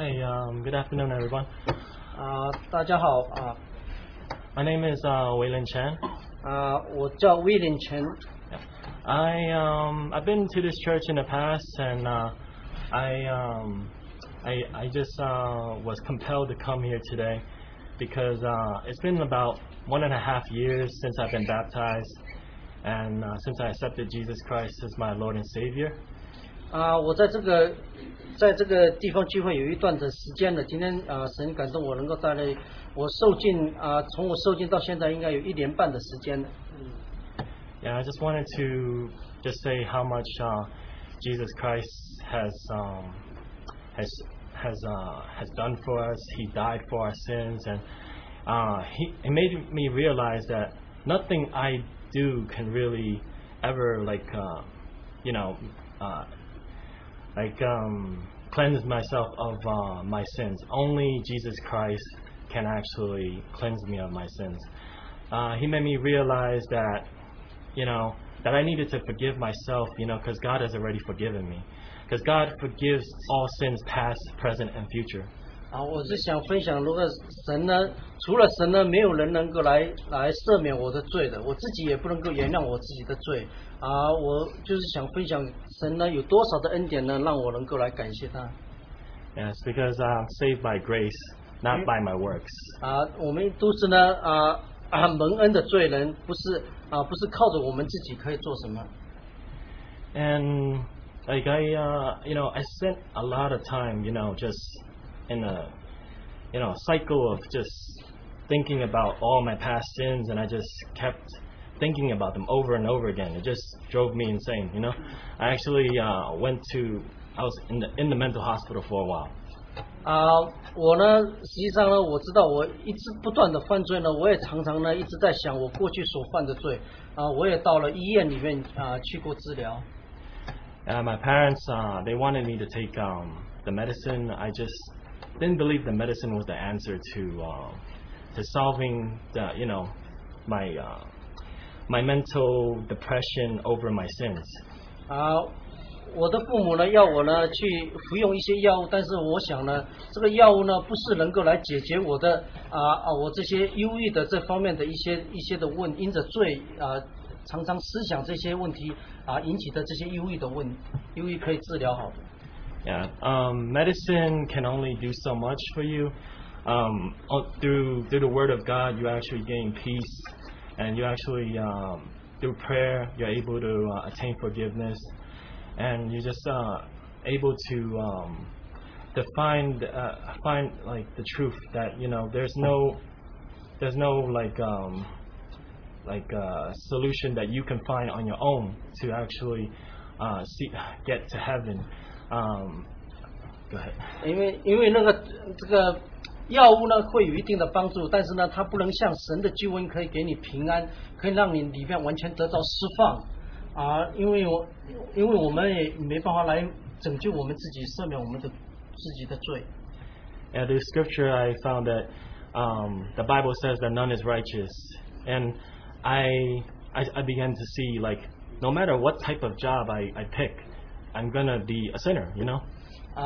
Hi, um, good afternoon, everyone. 啊、大家好啊 My name is uh, Waylon Chan. 啊、我叫威廉钱 I um, I've been to this church in the past, and uh, I um, I I just uh, was compelled to come here today because uh, it's been about one and a half years since I've been baptized, and uh, since I accepted Jesus Christ as my Lord and Savior. 啊、我在这个在这个地方聚会有一段的时间了。今天啊、神感动我能够带来我受尽啊、从我受尽到现在应该有一年半的时间了。 Yeah, I just wanted to just say how much uh, Jesus Christ has um, has has uh, has done for us. He died for our sins, and uh, he it made me realize that nothing I do can really ever like uh, you know uh, like um, cleanse myself of uh, my sins. Only Jesus Christ can actually cleanse me of my sins. Uh, he made me realize that you know, that I needed to forgive myself, you know, because God has already forgiven me. Because God forgives all sins past, present, and future. 啊，我是想分享，如果神呢，除了神呢，没有人能够来来赦免我的罪的，我自己也不能够原谅我自己的罪 啊。我就是想分享神呢有多少的恩典呢，让我能够来感谢他 Yes, because I'm saved by grace, not by my works. 啊。我们都是呢啊啊蒙恩的罪人，不是啊不是靠着我们自己可以做什么 And like I, uh, you know, I spent a lot of time, you know, just in a, you know, cycle of just thinking about all my past sins, and I just kept thinking about them over and over again. It just drove me insane, you know. I actually uh, went to, I was in the in the mental hospital for a while. 啊。我呢实际上呢，我知道我一直不断的犯罪呢，我也常常呢一直在想我过去所犯的罪啊。我也到了医院里面啊去过治疗。 And my parents, uh, they wanted me to take um, the medicine. I just didn't believe the medicine was the answer to uh, to solving the, you know, my uh, my mental depression over my sins. 啊，我的父母呢要我呢去服用一些药物，但是我想呢，这个药物呢不是能够来解决我的啊啊我这些忧郁的这方面的一些一些的问，因着罪啊常常思想这些问题啊引起的这些忧郁的问，忧郁可以治疗好的。Yeah, um, medicine can only do so much for you. Um, oh, through through the Word of God, you actually gain peace, and you actually um, through prayer, you're able to uh, attain forgiveness, and you're just uh, able to um, to find uh, find like the truth that you know there's no there's no like um, like uh, solution that you can find on your own to actually uh, see get to heaven. Um, go ahead. 因为因为那个这个 药物呢会有一定的帮助，但是呢它不能像神的救恩可以给你平安，可以让你里面完全得到释放啊。因为我因为我们也没办法来拯救我们自己，赦免我们的自己的罪 Yeah, the scripture I found that um, the Bible says that none is righteous, and I, I I began to see like no matter what type of job I, I pick, I'm gonna be a sinner, you know. 啊。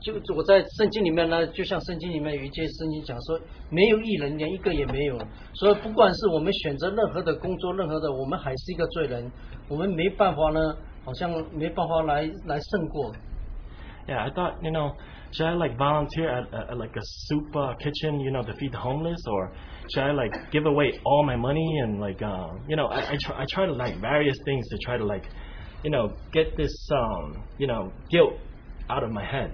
就就我在圣经里面呢，就像圣经里面有一节圣经讲说，没有一人，连一个也没有。所以不管是我们选择任何的工作，任何的，我们还是一个罪人，我们没办法呢，好像没办法来来胜过。 Yeah, I thought you know should I like volunteer at, at, at like a soup uh, kitchen, you know, to feed the homeless, or should I like give away all my money and like uh, you know I I try, I try to like various things to try to like you know get this um you know guilt out of my head.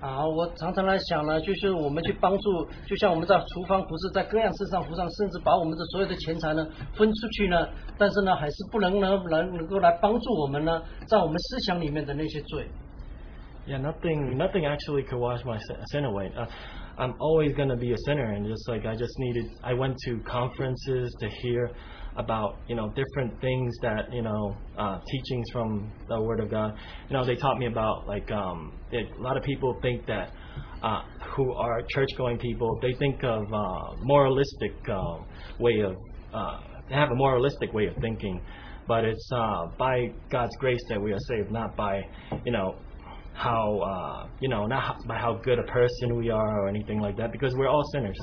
啊，我常常来想呢，就是我们去帮助，就像我们在厨房服侍，在各样事上服上，甚至把我们的所有的钱财呢分出去呢，但是呢，还是不能呢能能够来帮助我们呢，在我们思想里面的那些罪。Yeah, nothing, nothing actually could wash my sin sin away. Uh, I'm always gonna be a sinner, and just like I just needed, I went to conferences to hear about you know different things that you know uh, teachings from the Word of God. You know, they taught me about like um, it, a lot of people think that uh, who are church-going people, they think of uh, moralistic uh, way of uh, they have a moralistic way of thinking, but it's uh, by God's grace that we are saved, not by you know how uh, you know not by how good a person we are or anything like that because we're all sinners.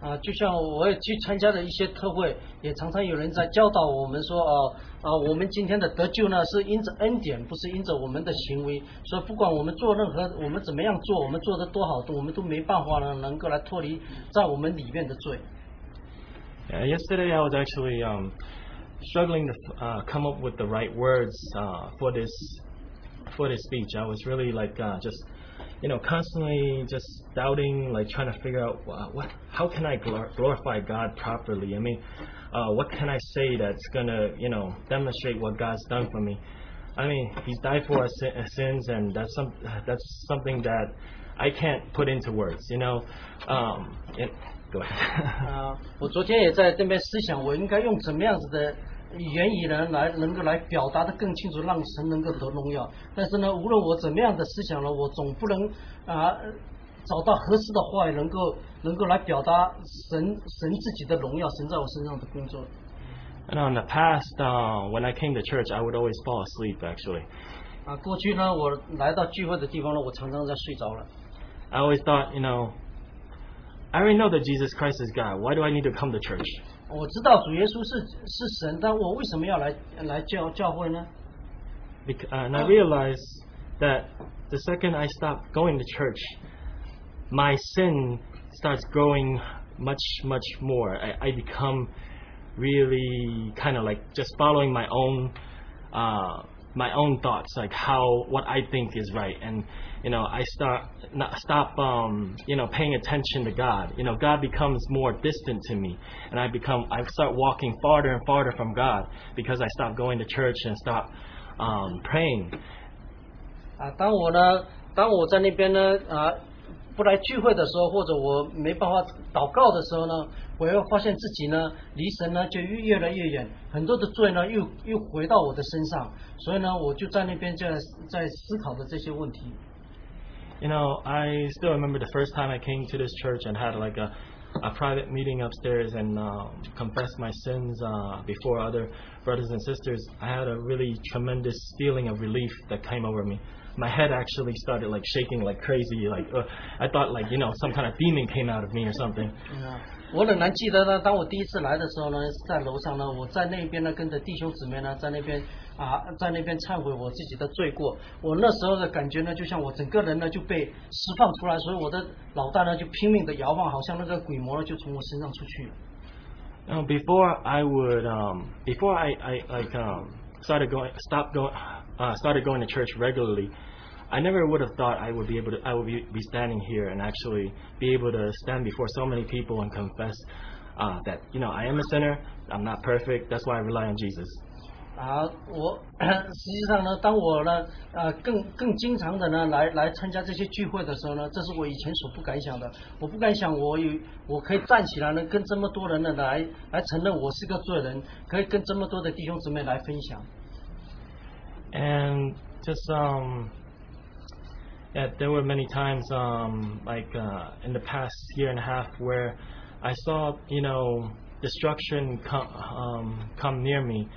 啊，就像我也去参加的一些特会，也常常有人在教导我们说，哦、啊，我们今天的得救呢，是因着恩典，不是因着我们的行为。所以不管我们做任何，我们怎么样做，我们做的多好，我们都没办法呢，能够来脱离在我们里面的罪。Yesterday I was actually um, struggling to come up with the right words uh, for this for this speech. I was really like just you know constantly just doubting, like trying to figure out uh, what how can I glor- glorify God properly. I mean, uh, what can I say that's gonna you know demonstrate what God's done for me. I mean, He's died for our sin- uh, sins, and that's some that's something that I can't put into words. You know, um, it, go ahead. 啊，我昨天也在这边思想，我应该用怎么样子的 言语呢，来能够来表达的更清楚，让神能够得荣耀。但是呢，无论我怎么样的思想呢，我总不能啊找到合适的话语，能够能够来表达神神自己的荣耀，神在我身上的工作。Know in the past, uh, when I came to church, I would always fall asleep. Actually, 啊，过去呢，我来到聚会的地方呢，我常常在睡着了。I always thought, you know, I already know that Jesus Christ is God. Why do I need to come to church? 我知道主耶稣是是神，但我为什么要来来教教会呢？ Bec- uh, and I realized that the second I stop going to church, my sin starts growing much, much more. I, I become really kind of like just following my own, uh, my own thoughts, like how what I think is right, and you know I start not stop, um, you know, paying attention to God. You know, God becomes more distant to me, and I become I start walking farther and farther from God because I stop going to church and stop um, praying. 啊，当我呢，当我在那边呢啊不来聚会的时候，或者我没办法祷告的时候呢，我又发现自己呢离神呢就越越来越远，很多的罪呢又又回到我的身上，所以呢我就在那边在在思考的这些问题。 You know, I still remember the first time I came to this church and had like a, a private meeting upstairs and uh, confessed my sins uh, before other brothers and sisters. I had a really tremendous feeling of relief that came over me. My head actually started like shaking like crazy. Like uh, I thought like you know some kind of demon came out of me or something. 啊，我仍然记得呢，当我第一次来的时候呢，在楼上呢，我在那边呢，跟着弟兄姊妹呢，在那边啊，在那边忏悔我自己的罪过。我那时候的感觉呢，就像我整个人呢就被释放出来，所以我的脑袋呢就拼命的摇晃，好像那个鬼魔呢就从我身上出去。before I would, um, before I, I like um, started going, stop going, uh, started going to church regularly, I never would have thought I would be able to, I would be, be standing here and actually be able to stand before so many people and confess uh, that you know I am a sinner, I'm not perfect. That's why I rely on Jesus. 啊，我实际上呢，当我呢，呃，更更经常的呢来来参加这些聚会的时候呢，这是我以前所不敢想的。我不敢想我有我可以站起来呢，跟这么多人呢来来承认我是个罪人，可以跟这么多的弟兄姊妹来分享。 and just um yeah there were many times um like uh in the past year and a half where i saw you know destruction come um come near me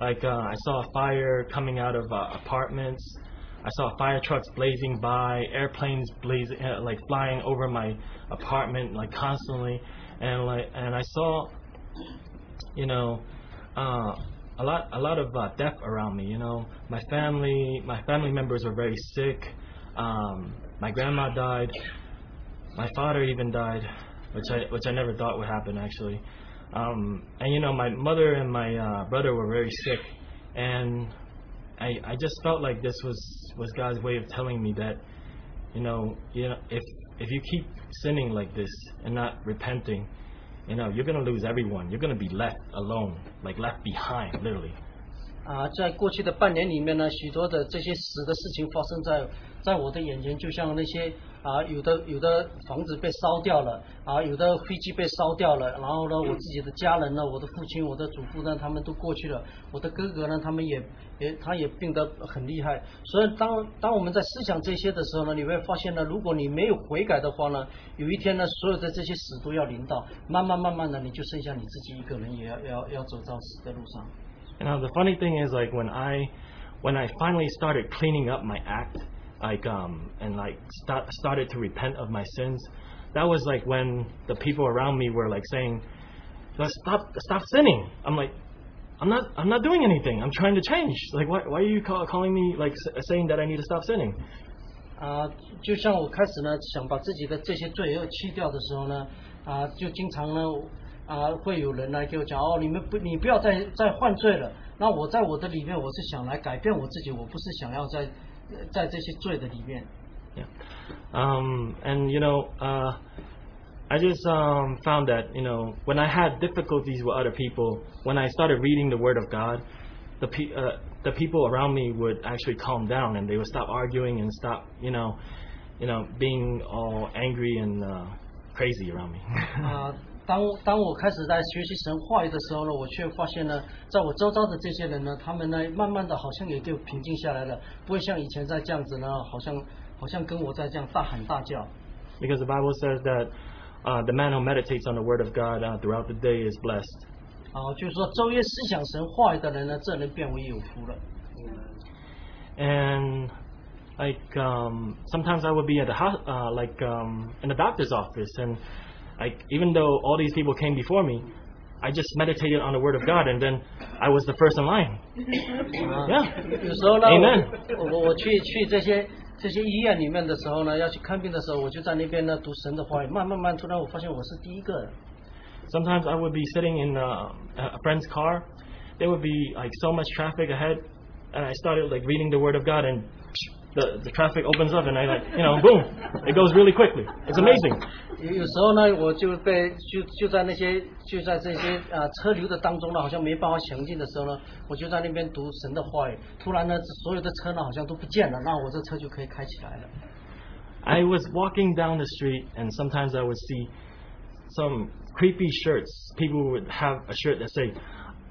like uh i saw a fire coming out of uh, apartments i saw fire trucks blazing by airplanes blazing uh, like flying over my apartment like constantly and like and i saw you know, uh, a lot a lot of uh, death around me. You know, my family my family members were very sick. Um, my grandma died. My father even died, which I which I never thought would happen actually. Um, and you know, my mother and my uh, brother were very sick, and I I just felt like this was was God's way of telling me that, you know, you know, if if you keep sinning like this and not repenting, you know, you're gonna lose everyone. You're gonna be left alone, like left behind, literally. 啊，在过去的半年里面呢，许多的这些死的事情发生在在我的眼前，就像那些啊，有的有的房子被烧掉了，啊，有的飞机被烧掉了，然后呢，我自己的家人呢，我的父亲、我的祖父呢，他们都过去了，我的哥哥呢，他们也也他也病得很厉害，所以当当我们在思想这些的时候呢，你会发现呢，如果你没有悔改的话呢，有一天呢，所有的这些死都要临到，慢慢慢慢的，你就剩下你自己一个人，也要要要走到死的路上。You know, the funny thing is, like when I when I finally started cleaning up my act, like um, and like start, started to repent of my sins, that was like when the people around me were like saying, "Let's stop, stop sinning." I'm like, I'm not, I'm not doing anything. I'm trying to change. Like, why, why are you call, calling me like s- saying that I need to stop sinning? 啊，就像我开始呢想把自己的这些罪恶去掉的时候呢，啊，就经常呢 啊会有人来给我讲哦，你们不你不要再再犯罪了。那我在我的里面，我是想来改变我自己，我不是想要在在这些罪的里面。 Yeah. Um, and you know, uh, I just um, found that you know when I had difficulties with other people, when I started reading the Word of God, the pe- uh, the people around me would actually calm down and they would stop arguing and stop you know, you know, being all angry and uh, crazy around me. 啊，当当我开始在学习神话语的时候呢，我却发现呢，在我周遭的这些人呢，他们呢，慢慢的好像也就平静下来了，不会像以前在这样子呢，好像好像跟我在这样大喊大叫。 because the Bible says that uh, the man who meditates on the Word of God uh, throughout the day is blessed. 啊，就是说昼夜思想神话语的人呢，这人变为有福了。 and like um, sometimes I would be at the ho- uh, like um, in the doctor's office, and like even though all these people came before me, I just meditated on the Word of God, and then I was the first in line. 啊 Yeah. 有时候呢， Amen 我我我去去这些这些医院里面的时候呢，要去看病的时候，我就在那边呢读神的话语，慢慢慢，突然我发现我是第一个人。 Sometimes I would be sitting in uh, a friend's car. There would be like so much traffic ahead, and I started like reading the Word of God, and the the traffic opens up, and I like you know boom, it goes really quickly. It's amazing. 有有时候呢，我就被就就在那些就在这些啊车流的当中呢，好像没办法前进的时候呢，我就在那边读神的话语。突然呢，所有的车呢好像都不见了，那我这车就可以开起来了。 I was walking down the street, and sometimes I would see some creepy shirts. People would have a shirt that say,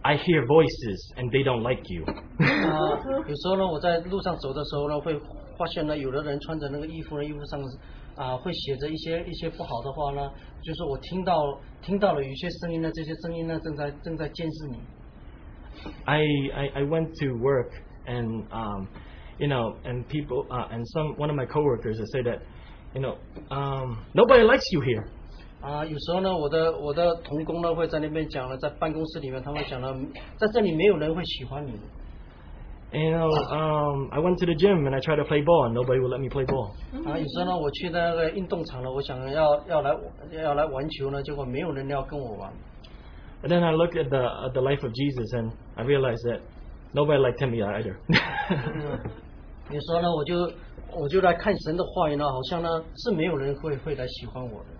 "I hear voices, and they don't like you." 啊，有时候呢，我在路上走的时候呢，会发现呢，有的人穿着那个衣服呢，衣服上啊会写着一些一些不好的话呢，就是我听到听到了有一些声音呢，这些声音呢正在正在监视你。 I, I I went to work, and um, you know, and people, uh, and some one of my coworkers would say that, you know, um, nobody likes you here. 啊，有时候呢，我的我的同工呢会在那边讲了，在办公室里面，他们讲了，在这里没有人会喜欢你。And, you know, um, I went to the gym and I tried to play ball, and nobody would let me play ball. 啊，有时候呢，我去那个运动场了，我想要要来要来玩球呢，结果没有人要跟我玩。And then I looked at the at the life of Jesus, and I realized that nobody liked him either. 有时候呢，我就我就来看神的话语呢，好像呢是没有人会会来喜欢我的。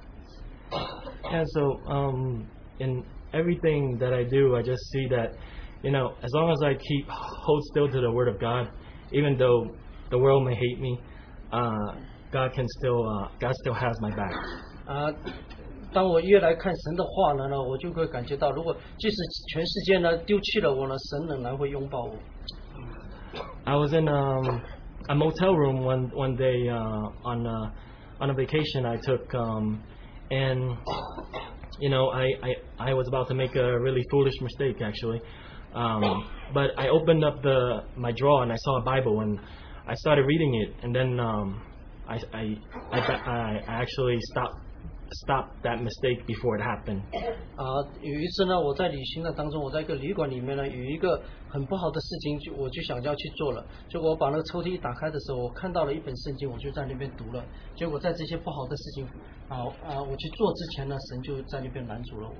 And so, um, in everything that I do, I just see that, you know, as long as I keep hold still to the Word of God, even though the world may hate me, uh, God can still, uh, God still has my back. 啊，当我越来看神的话呢，呢，我就会感觉到，如果即使全世界呢丢弃了我呢，神仍然会拥抱我。 I was in um, a motel room one one day uh, on uh, on a vacation I took, um, and you know I, I I was about to make a really foolish mistake actually, um, but I opened up the my drawer and I saw a Bible and I started reading it. And then um, I, I I I I actually stopped stopped that mistake before it happened. 啊，有一次呢，我在旅行的当中，我在一个旅馆里面呢，有一个很不好的事情，就我就想要去做了。结果我把那个抽屉一打开的时候，我看到了一本圣经，我就在那边读了。结果在这些不好的事情啊啊，我去做之前呢，神就在那边拦阻了我。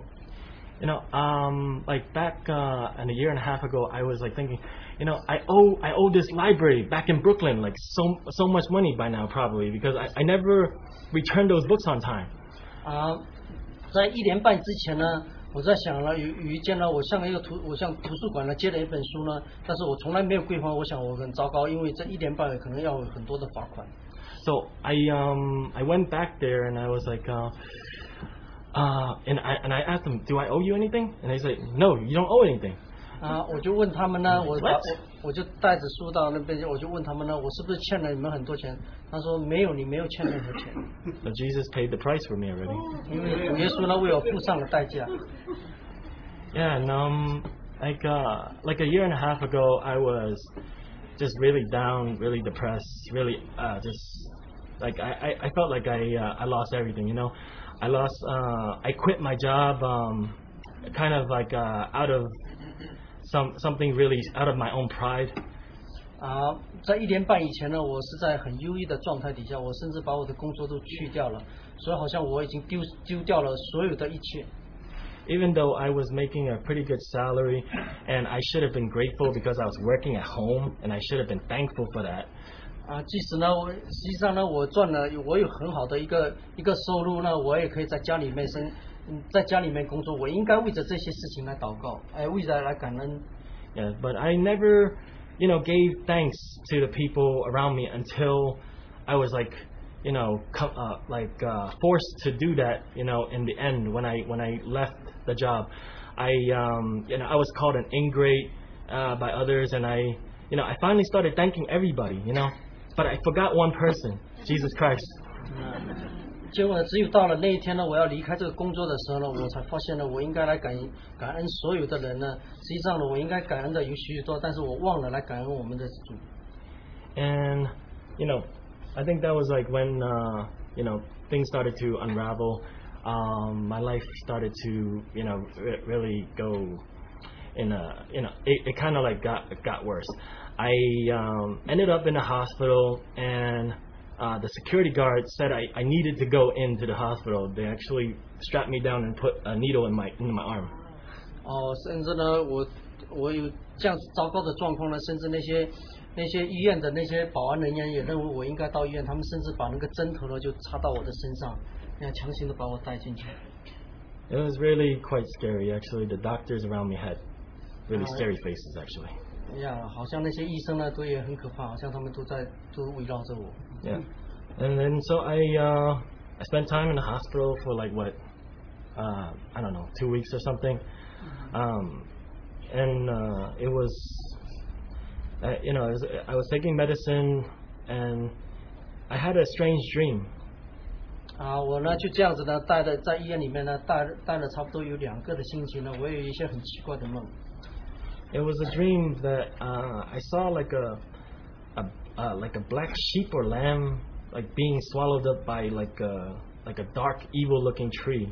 You know, um, like back uh, and a year and a half ago, I was like thinking, you know, I owe I owe this library back in Brooklyn like so so much money by now probably because I, I never returned those books on time. 啊，在一年半之前呢，我在想了有有一件呢，我向一个图，我向图书馆呢借了一本书呢，但是我从来没有归还，我想我很糟糕，因为这一年半可能要很多的罚款。So I um I went back there and I was like, uh, uh, and I and I asked them, do I owe you anything? And they said, no, you don't owe anything. 啊，我就问他们呢，我把 What？我我就带着书到那边，我就问他们呢，我是不是欠了你们很多钱？他说没有，你没有欠任何钱， So Jesus paid the price for me already. 因为主耶稣呢为我付上了代价。 Yeah, and um, like uh, like a year and a half ago, I was just really down, really depressed, really uh, just like I, I, I felt like I uh, I lost everything. You know, I lost. Uh, I quit my job. Um, kind of like uh, out of some something really out of my own pride. 啊，在一年半以前呢，我是在很优异的状态底下，我甚至把我的工作都去掉了，所以好像我已经丢丢掉了所有的一切。 Even though I was making a pretty good salary, and I should have been grateful because I was working at home, and I should have been thankful for that. 啊，即使呢，我实际上呢，我赚了，我有很好的一个一个收入呢，我也可以在家里面生， 嗯在家里面工作，我应该为着这些事情来祷告，哎，为着来感恩。 Yeah, but I never, you know, gave thanks to the people around me until I was like, you know, co- uh, like uh, forced to do that. You know, in the end, when I when I left the job, I um, you know I was called an ingrate uh, by others, and I, you know, I finally started thanking everybody. You know, but I forgot one person, Jesus Christ. 结果只有到了那一天呢，我要离开这个工作的时候呢，我才发现呢，我应该来感感恩所有的人呢。实际上呢，我应该感恩的有许许多，但是我忘了来感恩我们的主。 and you know i think that was like when uh you know things started to unravel um my life started to you know re- really go in a you know it, it kind of like got got worse i um ended up in the hospital and uh, the security guard said I, I needed to go into the hospital. They actually strapped me down and put a needle in my in my arm. 哦，甚至呢，我我有这样子糟糕的状况呢，甚至那些那些医院的那些保安人员也认为我应该到医院，他们甚至把那个针头呢就插到我的身上，那样强行的把我带进去。 It was really quite scary. Actually, the doctors around me had really Oh, scary faces. Actually. 哎呀，好像那些医生呢都也很可怕，好像他们都在都围绕着我。 Yeah. And then so I uh, I spent time in the hospital for like what uh, I don't know two weeks or something, um, and uh, it was uh, you know it was, I was taking medicine and I had a strange dream. 啊，我呢就这样子呢，待了在医院里面呢，待待了差不多有两个的星期呢，我有一些很奇怪的梦。 It was a dream that uh, I saw like a, a uh, like a black sheep or lamb like being swallowed up by like a like a dark evil looking tree.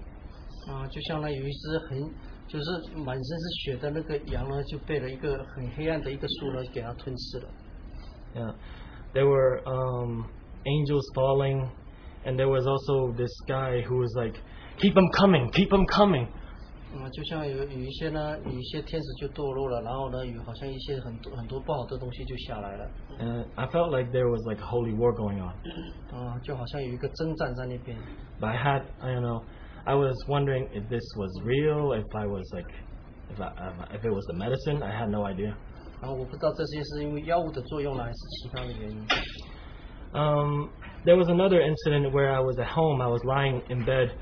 啊，就像呢有一只很就是满身是血的那个羊呢，就被了一个很黑暗的一个树呢给它吞噬了。 Yeah, there were um, angels falling, and there was also this guy who was like, "Keep them coming, keep them coming." 啊，就像有有一些呢，有一些天使就堕落了，然后呢，有好像一些很多很多不好的东西就下来了， And I felt like there was like a holy war going on. 啊，就好像有一个征战在那边。 But I had, I don't know, I was wondering if this was real, if I was like, if I, if it was the medicine. I had no idea. 然后我不知道这些是因为药物的作用呢，还是其他的原因。 Um, there was another incident where I was at home. I was lying in bed,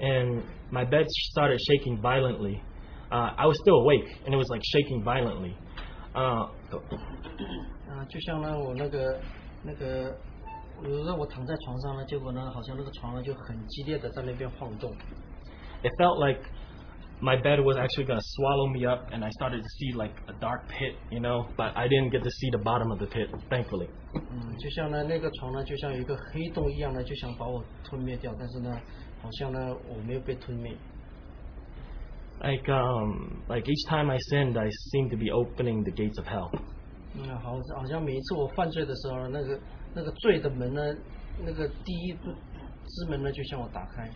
and my bed started shaking violently. Uh, I was still awake, and it was like shaking violently. Uh, 啊，就像呢，我那个那个，有时候我躺在床上呢，结果呢，好像那个床呢就很激烈的在那边晃动。 it felt like my bed was actually gonna swallow me up, and I started to see like a dark pit, you know. But I didn't get to see the bottom of the pit, thankfully. 嗯，就像呢那个床呢，就像有一个黑洞一样呢，就想把我吞灭掉，但是呢，好像呢我没有被吞灭。 Like um, like each time I sinned, I seemed to be opening the gates of hell. 嗯，好，好像每一次我犯罪的时候，那个那个罪的门呢，那个第一之门呢，就向我打开。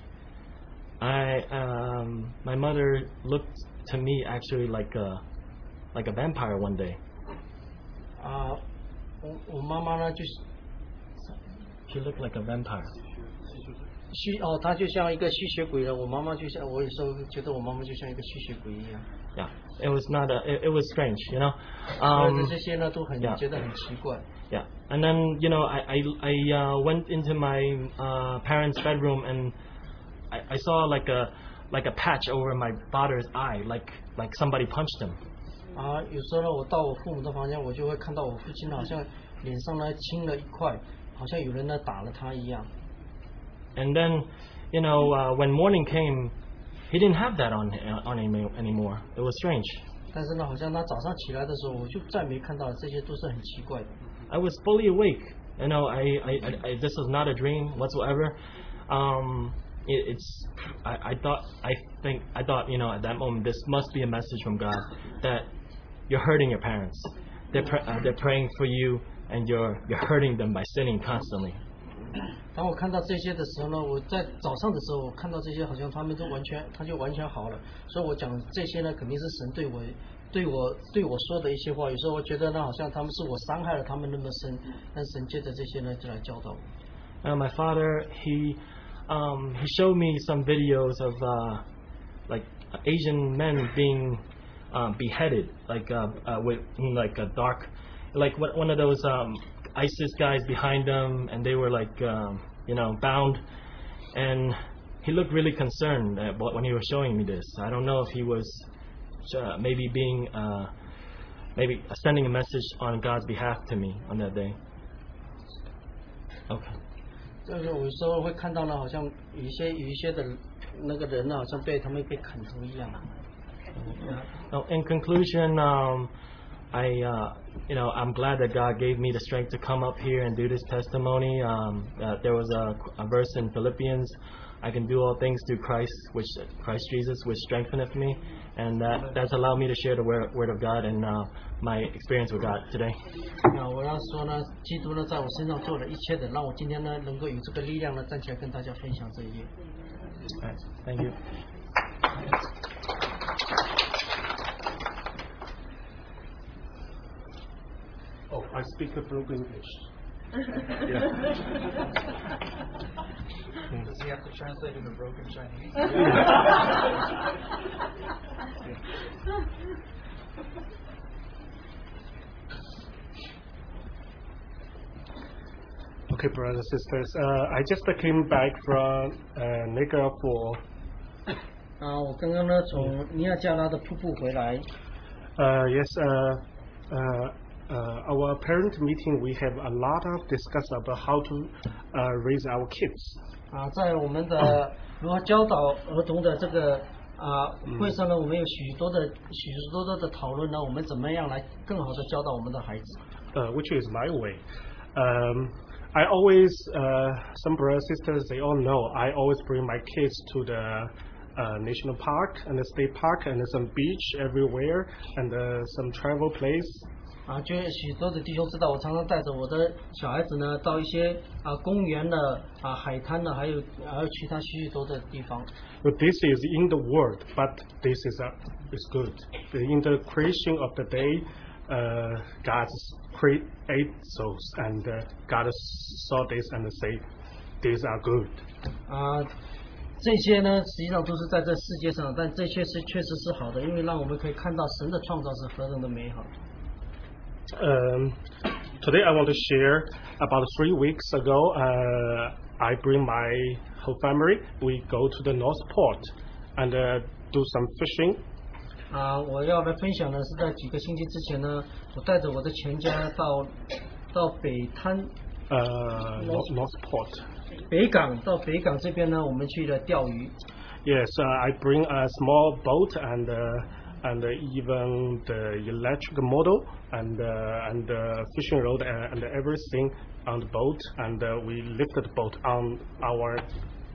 I um, my mother looked to me actually like a like a vampire one day. 啊，我我妈妈呢，就是 She looked like a vampire. 吸哦，她就像一个吸血鬼了。我妈妈就像我有时候觉得我妈妈就像一个吸血鬼一样。 Yeah, it was not a. It, it was strange, you know. 所有的 Um, 这些呢都很 yeah. 觉得很奇怪。 yeah, and then you know I I, I uh, went into my uh, parents' bedroom and I, I saw like a like a patch over my father's eye, like like somebody punched him. 啊，有时候呢，我到我父母的房间，我就会看到我父亲好像脸上呢青了一块，好像有人呢打了他一样。 And then, you know, uh, when morning came, he didn't have that on on him anymore. It was strange. 但是呢，好像他早上起来的时候，我就再没看到，这些都是很奇怪的。 I was fully awake. You know, I, I, I, I this was not a dream whatsoever. Um, it, it's I, I thought I think I thought you know at that moment this must be a message from God that you're hurting your parents. They're pr- uh, they're praying for you and you're you're hurting them by sinning constantly. 当我看到这些的时候呢，我在早上的时候，我看到这些好像他们都完全，他就完全好了。所以我讲这些呢，肯定是神对我、对我、对我说的一些话。有时候我觉得呢，好像他们是我伤害了他们那么深，但神借着这些呢，就来教导我。 Uh, my father he um, he showed me some videos of uh, like Asian men being um, beheaded, like uh, uh, with like a dark, like what, one of those um, ISIS guys behind them, and they were like um, you know bound, and he looked really concerned at when he was showing me this. I don't know if he was uh, maybe being uh, maybe sending a message on God's behalf to me on that day. Okay 这个我有时候会看到呢，好像有一些有一些的那个人呢，好像被他们被砍头一样。 Now, in conclusion, um, I, uh, you know, I'm glad that God gave me the strength to come up here and do this testimony. Um, uh, there was a, a verse in Philippians, I can do all things through Christ, which Christ Jesus, which strengtheneth me, and that that's allowed me to share the word, word of God and uh, my experience with God today. 那我要说呢，基督呢在我身上做了一切的，让我今天呢能够有这个力量呢站起来跟大家分享这一页。 All right, thank you. Oh, I speak a broken English. Does he have to translate into broken Chinese? Okay, brothers and sisters, uh, I just came back from uh, Niagara Falls. 啊，我刚刚呢从尼亚加拉的瀑布回来， Uh, yes, uh, uh, uh, our parent meeting, we have a lot of discuss about how to uh, raise our kids. 啊，在我们的如何教导儿童的这个啊会上呢，我们有许多的许多多的讨论呢，我们怎么样来更好的教导我们的孩子？ uh, which is my way. Um, I always, uh, some brothers sisters, they all know, I always bring my kids to the uh, national park and the state park and some beach everywhere and uh, some travel place. 啊，就许多的弟兄知道，我常常带着我的小孩子呢，到一些啊公园呢、啊海滩呢，还有还有其他许许多的地方。 But this is in the world, but this is uh, is good. In the creation of the day, uh, God create those, and uh, God saw this and say, these are good. 啊，这些呢，实际上都是在这世界上，但这些是确实是好的，因为让我们可以看到神的创造是何等的美好。 Um, today I want to share about three weeks ago. Uh, I bring my whole family. We go to the North Port and uh, do some fishing. 啊，我要来分享的是在几个星期之前呢，我带着我的全家到到北滩 Uh, North, North Port. 北港，到北港这边呢，我们去了钓鱼。 Yes, uh, I bring a small boat and uh, and uh, even the electric model and uh, and the fishing rod and, and everything on the boat, and uh, we lifted the boat on our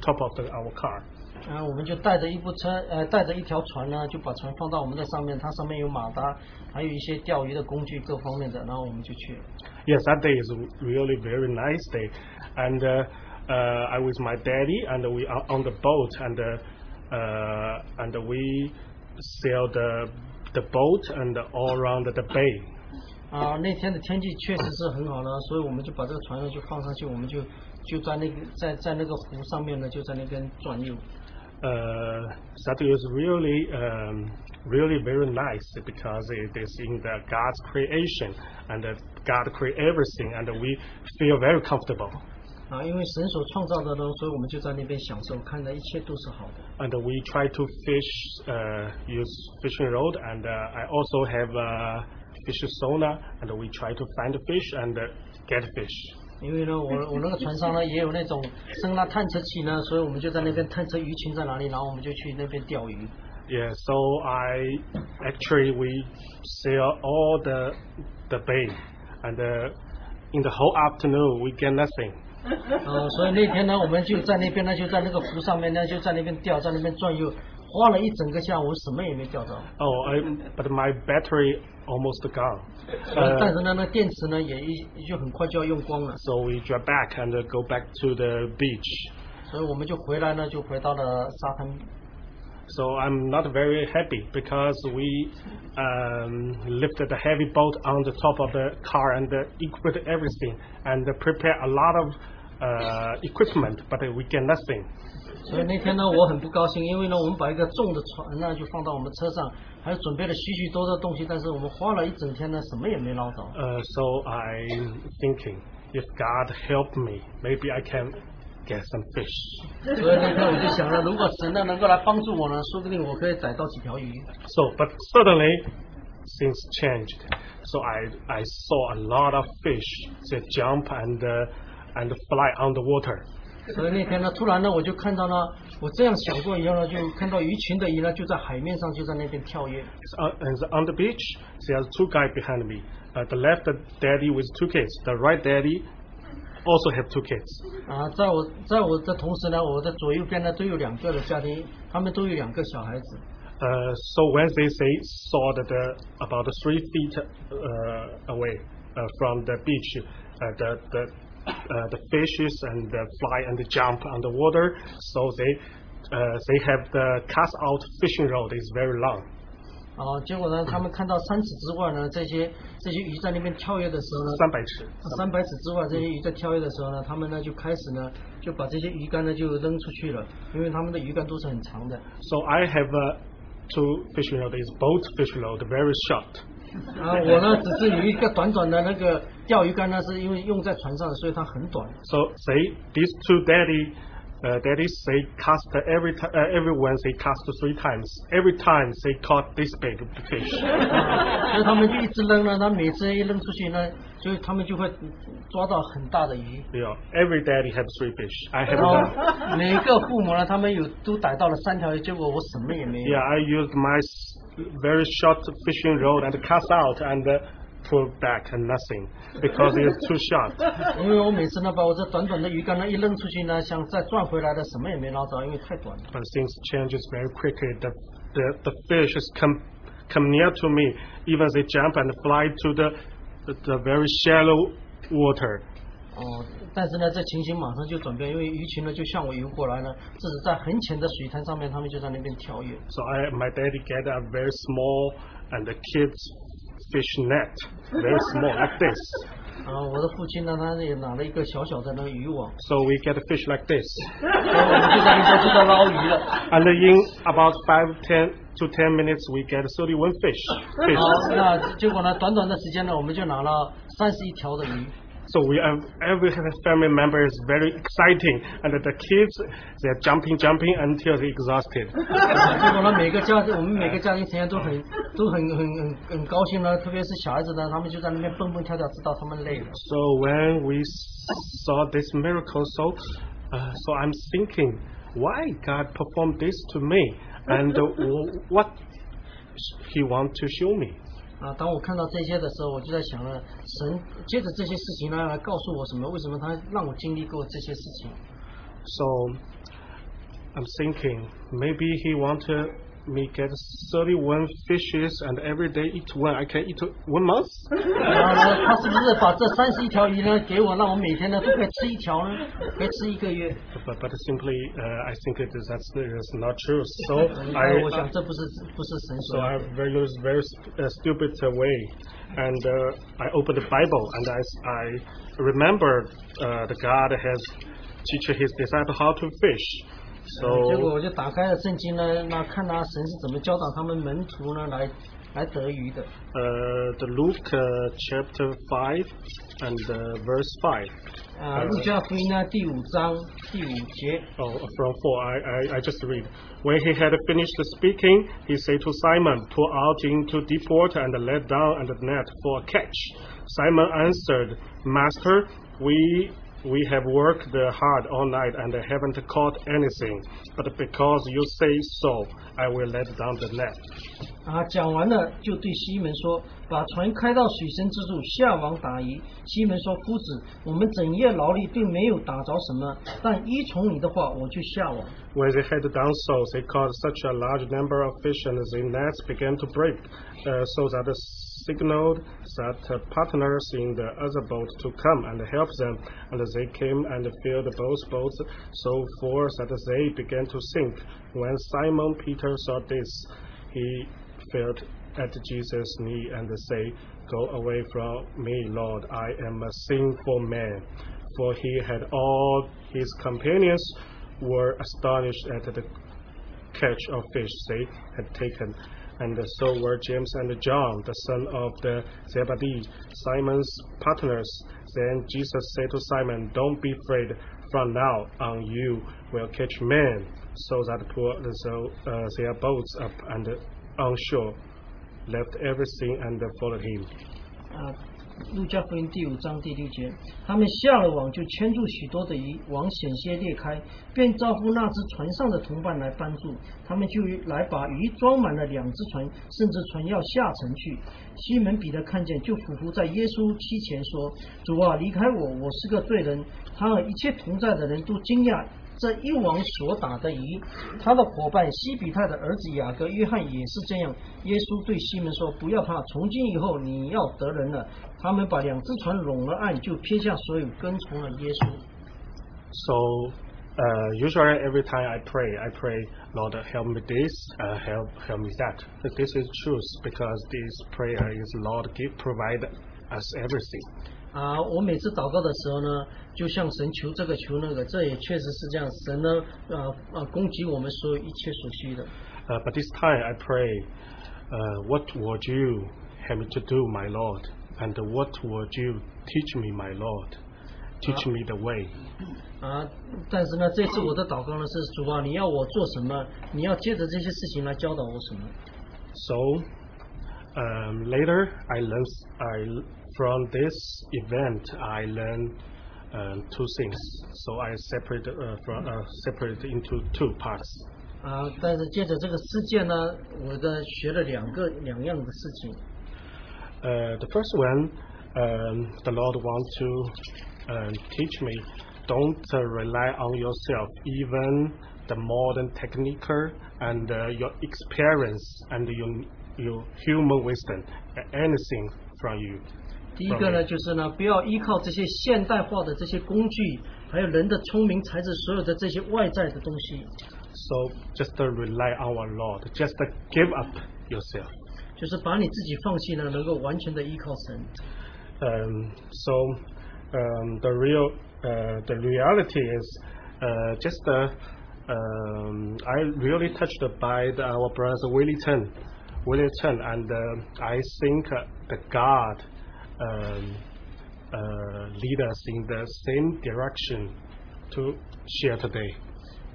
top of the, our car. 啊，我们就带着一部车，呃，带着一条船呢，就把船放到我们的上面，它上面有马达，还有一些钓鱼的工具各方面的，然后我们就去了。 Yes, that day is really very nice day, and uh, uh, I with my daddy and we are on the boat and uh, uh, and we sail the the boat and all around the bay. 啊，那天的天气确实是很好呢，所以我们就把这个船呢就放上去，我们就就在那个在在那个湖上面呢，就在那边转悠。 Uh, that is really um, really very nice because it is in the God's creation and uh, God create everything and we feel very comfortable. 啊，因为神所创造的呢，所以我们就在那边享受，看的一切都是好的。 and we try to fish, uh, use fishing rod, and uh, I also have a fish sonar, and we try to find fish and uh, get fish. 因为呢，我我那个船上呢也有那种声呐探测器呢，所以我们就在那边探测鱼群在哪里，然后我们就去那边钓鱼。 Yeah, so I actually we sail all the the bay, and uh, in the whole afternoon we get nothing. 呃，所以那天呢，我们就在那边呢，就在那个湖上面呢，就在那边钓，在那边转悠，花了一整个下午，什么也没钓着。 Oh, I, but my battery almost gone. 呃，但 Uh, 是呢，那电池呢也一也就很快就要用光了， so we drive back and uh, go back to the beach. 所以我们就回来呢，就回到了沙滩。 So I'm not very happy because we um, lifted the heavy boat on the top of the car and uh, equipped everything and prepare a lot of uh, equipment, but we get nothing. 所以那天呢，我很不高兴，因为呢，我们把一个重的船呢就放到我们车上，还准备了许许多多的东西，但是我们花了一整天呢，什么也没捞着。 Uh, so I'm thinking, if God help me, maybe I can get some fish. 所以那天我就想了，如果神呢能够来帮助我呢，说不定我可以逮到几条鱼。 So, but suddenly things changed. So I, I saw a lot of fish that jump and uh, and fly on the water. 所以那天呢，突然呢，我就看到呢，我这样想过以后呢，就看到鱼群的鱼呢就在海面上就在那边跳跃。 So, uh, and on the beach, there's two guys behind me. Uh, the left daddy with two kids. The right daddy also have two kids. 啊，在我在我的同时呢，我的左右边呢都有两个的家庭，他们都有两个小孩子。 Uh, so when they say saw that the, about three feet uh, away uh, from the beach, uh, the the uh, the fishes and the fly and the jump on the water. So they uh, they have the cast out fishing rod is very long. 啊，结果呢，他们看到三尺之外呢，这些这些鱼在那边跳跃的时候呢，三百尺。三百尺之外这些鱼在跳跃的时候呢，他们呢就开始呢就把这些鱼竿呢就扔出去了，因为他们的鱼竿都是很长的。 So I have uh, two fishing rod. Is both fishing rod very short. 啊，我呢只是有一个短短的那个 钓鱼竿呢，是因为用在船上的，所以它很短。 So say these two daddy, uh, daddies they cast every ti- uh, everyone they cast three times. Every time they caught this big fish. 所以他们就一直扔呢，他每次一扔出去呢，就他们就会抓到很大的鱼。 you know, every daddy have three fish. I have 然 one. 后每个父母呢，他们有都逮到了三条鱼，结果我什么也没有。 Yeah, I used my s- very short fishing rod and cast out and uh, pull back and nothing because it's too short. 因为我每次呢把我这短短的鱼竿呢一扔出去呢，想再转回来的，什么也没捞着，因为太短了。 But things changes very quickly. The the, the fishes come come near to me. Even they jump and fly to the the, the very shallow water. 哦，但是呢，这情形马上就转变，因为鱼群呢就向我游过来呢，这是在很浅的水滩上面，他们就在那边跳跃。 So I my daddy get a very small and the kids fish net, very small like this. 啊，我的父亲呢，他也拿了一个小小的那个渔网，So we get a fish like this. 然后我们就在那边就在捞鱼了。And in about five, ten to ten minutes, we get thirty one fish.，好那结果呢，短短的时间呢，我们就拿了三十一条的鱼。So we have every family member is very exciting, and the kids they're jumping, jumping until they're exhausted. 结果呢，每个家我们每个家庭成员都很都很很很很高兴呢，特别是小孩子呢，他们就在那边蹦蹦跳跳，直到他们累了。 So when we saw this miracle, so uh, so I'm thinking, why God performed this to me, and uh, what He want to show me. 啊，当我看到这些的时候，我就在想了，神接着这些事情呢，来告诉我什么？为什么他让我经历过这些事情？So I'm thinking maybe he wanted me get 31 fishes and every day eat one. I can eat one month. 然后呢，他是不是把这三十一条鱼呢给我，让我每天呢都可以吃一条呢？可以吃一个月？ But, but simply, uh, I think it is, that's, that's not true. So 哎，我 I, 想这不是不是神 so 所 I 要的。 very use very uh, stupid uh, way, and uh, I opened the Bible and I, I remember uh, the God has teach his disciple how to fish. 结果 So 我就打开了圣经呢，那看他神是怎么教导他们门徒呢来来得鱼的。 uh, the Luke uh, chapter five and uh, verse five. 啊，路加福音呢第五章第五节， Oh, from four, I, I, I just read. When he had finished speaking, he said to Simon, Pull out into deep water and let down and net for a catch. Simon answered, Master, we We have worked hard all night and haven't caught anything. But because you say so, I will let down the net. 啊，讲完了，就对西门说：“把船开到水深之处，下网打鱼。”西门说：“夫子，我们整夜劳力，并没有打着什么，但依从你的话，我就下网。” When they had done so, they caught such a large number of fish, and their nets began to break, uh, so that they signaled that partners in the other boat to come and help them. And they came and filled both boats so full that they began to sink. When Simon Peter saw this, he fell at Jesus' knee and said, Go away from me, Lord, I am a sinful man. For he had all his companions were astonished at the catch of fish they had taken. And so were James and John, the son of the Zebedee, Simon's partners. Then Jesus said to Simon, Don't be afraid. From now on, you will catch men. So that put the, uh, their boats up and on shore, left everything and followed him. 啊，路加福音第五章第六节，他们下了网，就牵住许多的鱼，网险些裂开，便招呼那只船上的同伴来帮助。他们就来把鱼装满了两只船，甚至船要下沉去。西门彼得看见，就俯伏在耶稣膝前说：“主啊，离开我，我是个罪人。”他和一切同在的人都惊讶。这一网所打的鱼，他的伙伴西比泰的儿子雅各、约翰也是这样。耶稣对西门说：“不要怕，从今以后你要得人了。”他们把两只船拢了岸，就撇下所有，跟从了耶稣。So uh, usually every time I pray, I pray, Lord, help me this, uh, help help me that. But this is truth because this prayer is Lord give provide us everything. 啊，我每次祷告的时候呢，就向神求这个求那个，这也确实是这样。神呢，啊啊，供给我们所有一切所需的。 Uh, but this time I pray, uh, what would you have me to do, my Lord? And what would you teach me, my Lord? Teach me the way. 啊，但是呢，这次我的祷告呢是主啊，你要我做什么？你要借着这些事情来教导我什么？ So um, later, I learned I from this event I learned um, two things. So I separate uh, from uh, separate into two parts. 啊，但是借着这个事件呢，我的学了两个两样的事情。 Uh, the first one, um, the Lord wants to um, teach me. Don't uh, rely on yourself, even the modern technique and uh, your experience and your your human wisdom, anything from you. 第一个呢，就是呢，不要依靠这些现代化的这些工具，还有人的聪明才智，所有的这些外在的东西， So just uh, rely on our Lord. Just uh, give up yourself. 就是把你自己放弃呢，能够完全的依靠神。 Um, so um, the real uh, the reality is uh, just uh, um, I really touched by the, our brother Willie Chen, Willie Chen, and uh, I think uh, the God um, uh, lead us in the same direction to share today.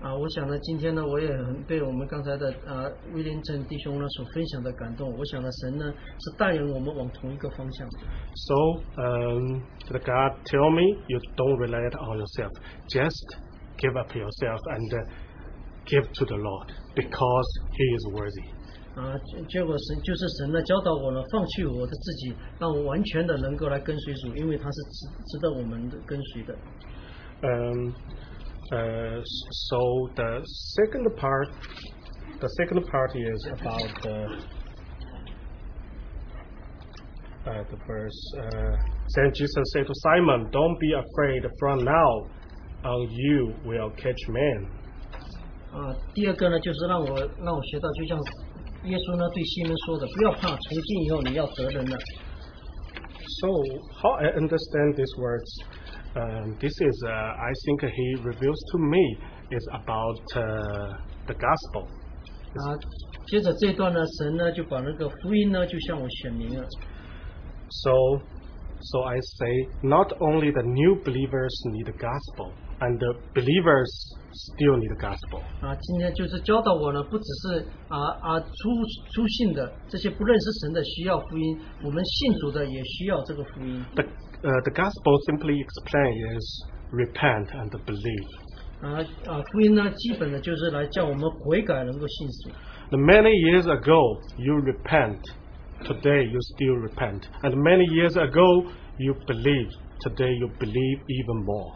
啊，我想呢，今天呢，我也很被我们刚才的啊威廉镇弟兄呢所分享的感动。我想呢，神呢是带领我们往同一个方向。 So um, the God tell me you don't rely on yourself. Just give up yourself and uh, give to the Lord because He is worthy. 啊，结结果神就是神呢教导我呢，放弃我的自己，让我完全的能够来跟随主，因为他是值值得我们的跟随的。 Um, uh, so the second part, the second part is about the uh, the verse. Uh, then Jesus said to Simon, "Don't be afraid. From now on, you will catch men." 啊，第二个呢，就是让我让我学到，就像 耶稣呢对西门说的，不要怕，从今以后你要得人了。 So how I understand these words, um, this is uh, I think he reveals to me is about uh, the gospel. 啊，接着这段呢，神呢就把那个福音呢就向我显明了。 So, so I say not only the new believers need the gospel, and the believers still need the gospel. 啊，今天就是教导我呢，不只是啊啊初初信的这些不认识神的需要福音，我们信主的也需要这个福音。 The uh, the gospel simply explain is repent and believe. 啊啊，福音呢，基本的就是来叫我们悔改，能够信主。 The many years ago you repent, today you still repent. And many years ago you believe, today you believe even more.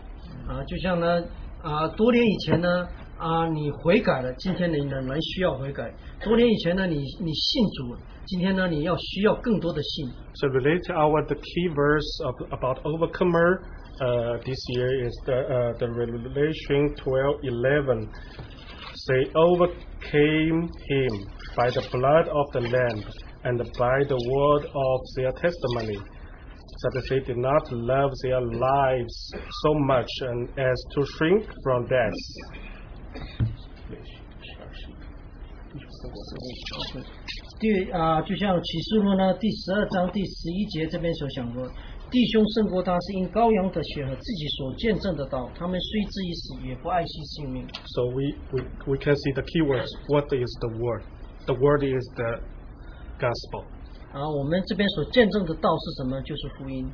啊，就像呢啊，多年以前呢啊，你悔改了，今天你仍然需要悔改。多年以前呢，你你信主，今天呢，你要需要更多的信。 So relate to our the key verse of about overcomer uh, this year is the uh, the Revelation 12:11. They overcame him by the blood of the Lamb and by the word of their testimony. So that they did not love their lives so much and as to shrink from death. 第啊，就像启示录呢第十二章第十一节这边所讲过，弟兄胜过他是因羔羊的血和自己所见证的道，他们虽至于死，也不爱惜性命。 So we, we, we can see the key words. What is the word? The word is the gospel. 啊，我们这边所见证的道是什么？就是福音。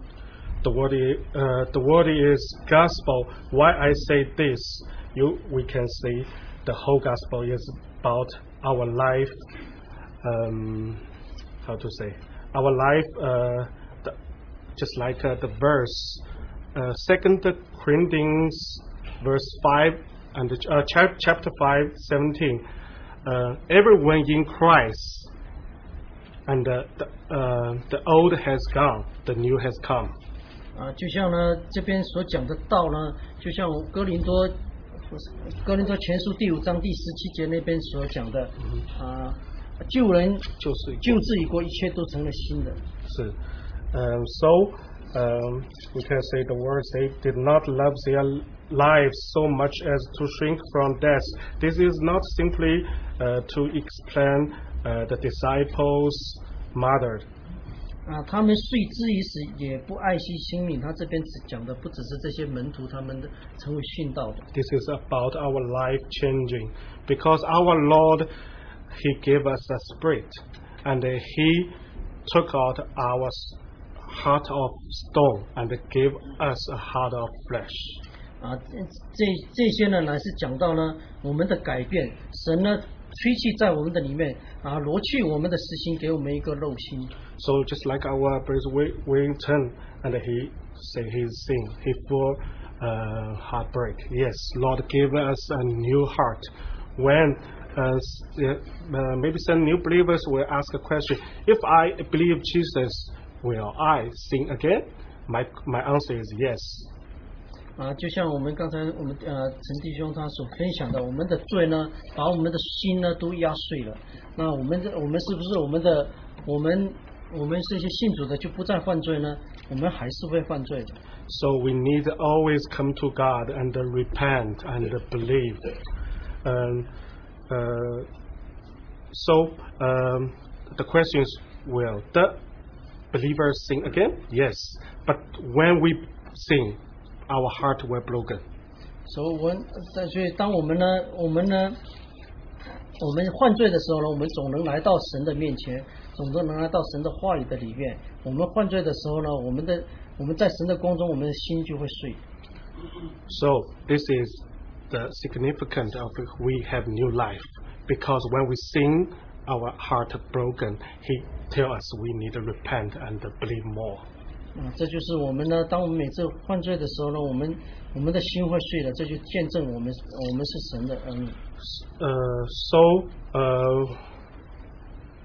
The word is, uh, the word is gospel. Why I say this? You we can say the whole gospel is about our life. Um, how to say our life? Uh, the, just like uh, the verse, uh, Second Corinthians, verse five and uh, chap- chapter five, seventeen. Uh, everyone in Christ, and uh, the uh, the old has gone, the new has come. 啊，就像呢这边所讲的道呢，就像哥林多不是哥林多前书第五章第十七节那边所讲的啊，救人就是救治已过，一切都成了新的。是 Um, so um, we can say the words they did not love their lives so much as to shrink from death. This is not simply uh, to explain uh, the disciples' mother. 啊，他们遂之于死，也不爱惜性命。他这边只讲的不只是这些门徒他们的成为殉道的， This is about our life changing because our Lord, He gave us a spirit and He took out our s- heart of stone and gave us a heart of flesh. 啊，这这这些呢，乃是讲到呢我们的改变，神呢 吹气在我们的里面啊，挪去我们的实心，给我们一个肉心。 So just like our brother Wi- Wellington, and he say his sin, he full uh, heartbreak. Yes, Lord gave us a new heart. When uh, s- uh, maybe some new believers will ask a question: If I believe Jesus, will I sin again? My my answer is yes. 啊，就像我们刚才我们呃陈弟兄他所分享的，我们的罪呢，把我们的心呢都压碎了。那我们这我们是不是我们的我们我们这些信主的就不再犯罪呢？我们还是会犯罪的。 So we need to always come to God and repent and believe. Um, uh, so um, the question is, will the believers sin again? Yes, but when we sin, our heart will broken. 所以我们在所以当我们呢，我们呢，我们犯罪的时候呢，我们总能来到神的面前，总都能来到神的话语的里面。我们犯罪的时候呢，我们的我们在神的光中，我们的心就会碎。 So this is the significance of we have new life because when we sin, our heart broken. He tell us we need to repent and believe more. 啊，这就是我们呢，当我们每次犯罪的时候呢，我们我们的心会碎了，这就见证我们我们是神的恩义。 Uh, so, uh,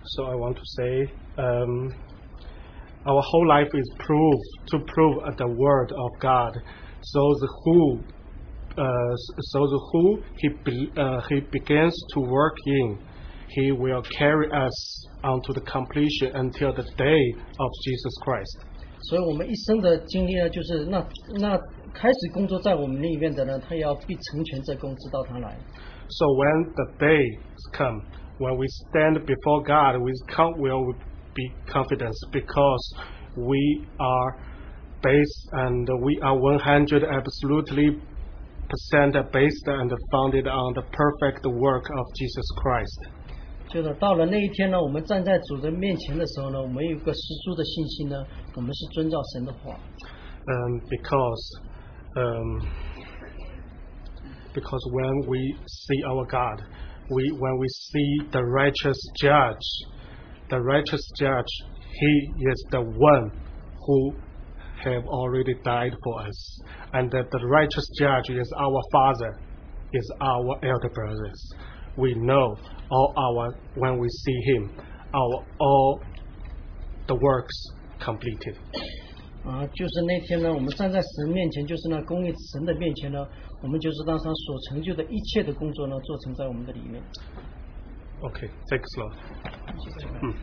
so I want to say, um, our whole life is proof to prove uh, the word of God. So the who, uh, so the who he be, uh, he begins to work in, he will carry us onto the completion until the day of Jesus Christ. 所以我们一生的经历呢，就是那那开始工作在我们里面的呢，他要必成全这工，直到他来。 So when the day come, when we stand before God, we com- will be confident because we are based and we are 100 absolutely percent based and founded on the perfect work of Jesus Christ. 就是到了那一天呢，我们站在主的面前的时候呢，我们有一个十足的信心呢，我们是遵照神的话。 Um, because Um, because when we see our God, we when we see the righteous judge, the righteous judge, he is the one who have already died for us, and that the righteous judge is our Father, is our elder brothers. We know all our when we see him, our all the works completed. 啊，就是那天呢，我们站在神面前，就是那公义神的面前呢，我们就是当他所成就的一切的工作呢，做成在我们的里面。Okay, thanks, Lord. 嗯。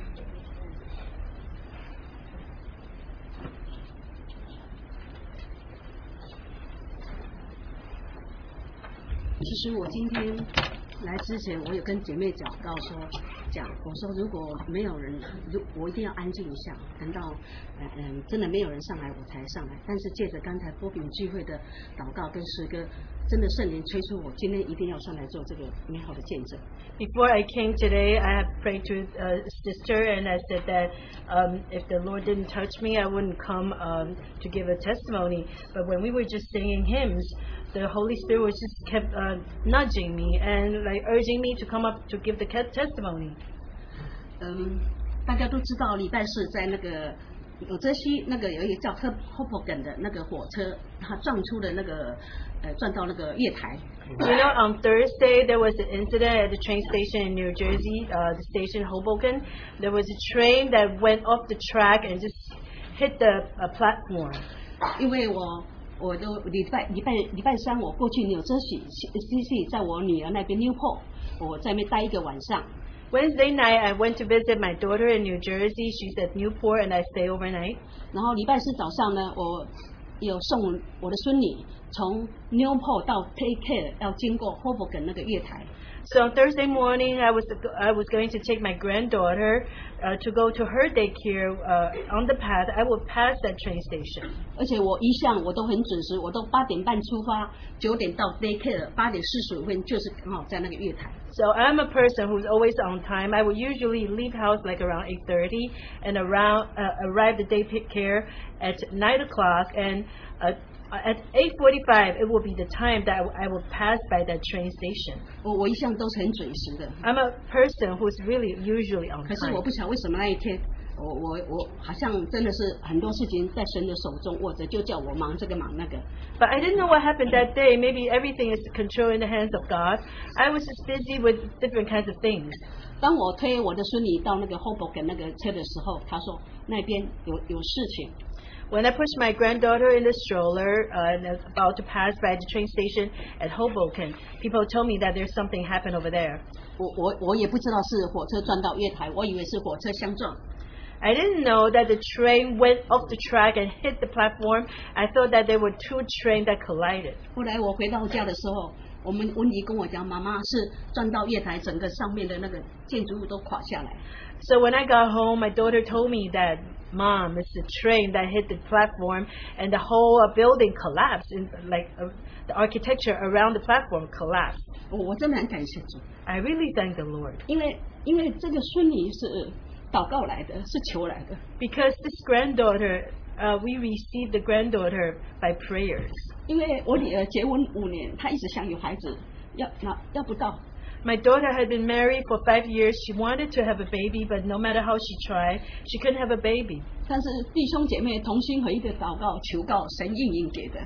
其实我今天来之前，我有跟姐妹讲到说，讲我说如果没有人，如我一定要安静一下，等到嗯嗯真的没有人上来我才上来。但是借着刚才波比聚会的祷告跟诗歌，真的圣灵催促我今天一定要上来做这个美好的见证。Before I came today, I had prayed to a sister and I said that um, if the Lord didn't touch me, I wouldn't come um, to give a testimony. But when we were just singing hymns, the Holy Spirit was just kept uh, nudging me and like urging me to come up to give the ca- testimony. 嗯，大家都知道礼拜四在那个纽泽西那个有一个叫 Hop Hoboken 的那个火车，它撞出了那个呃撞到那个月台。 You know, on Thursday there was an incident at the train station in New Jersey, uh, the station Hoboken. There was a train that went off the track and just hit the uh, platform. 因为我 我都礼拜礼拜礼拜三我过去纽泽西 C C 在我女儿那边 Newport，我在那边待一个晚上。Wednesday night, I went to visit my daughter in New Jersey. She's at Newport, and I stay overnight. 然后礼拜四早上呢，我有送我的孙女从 Newport 到 Take Care，要经过 Hoboken 那个月台。So on Thursday morning, I was I was going to take my granddaughter uh, to go to her daycare. Uh, on the path, I would pass that train station. 而且我一向我都很准时，我都八点半出发，九点到 Daycare，八点四十五分就是刚好在那个月台。 So I'm a person who's always on time. I would usually leave house like around 8:30 and around uh, arrive the daycare at 9 o'clock. And uh, at 8:45, it will be the time that I will pass by that train station. 我我一向都是很准时的， I'm a person who's really usually on 可是 time. 我不晓得为什么那一天，我我我好像真的是很多事情在神的手中握着，就叫我忙这个忙那个。 But I didn't know what happened that day. Maybe everything is control in the hands of God. I was just busy with different kinds of things. 当我推我的孙女到那个 Hoboken 那个车的时候，她说那边有有事情， When I pushed my granddaughter in the stroller uh, and I was about to pass by the train station at Hoboken, people told me that there's something happened over there. 我我我也不知道是火车撞到月台，我以为是火车相撞。 I didn't know that the train went off the track and hit the platform. I thought that there were two trains that collided. 后来我回到家的时候，我们温迪跟我讲，妈妈是撞到月台，整个上面的那个建筑物都垮下来。 So when I got home, my daughter told me that, Mom, it's the train that hit the platform and the whole uh, building collapsed. And, like uh, the architecture around the platform collapsed. 我我真的很感谢主， I really thank the Lord 因为因为这个孙女是祷告来的，是求来的。 because this granddaughter, uh, we received the granddaughter by prayers. 因为我女儿结婚五年，她一直想有孩子，要那要不到。 My daughter had been married for five years. She wanted to have a baby, but no matter how she tried, she couldn't have a baby. 但是弟兄姐妹同心合一的祷告求告，神应允给的。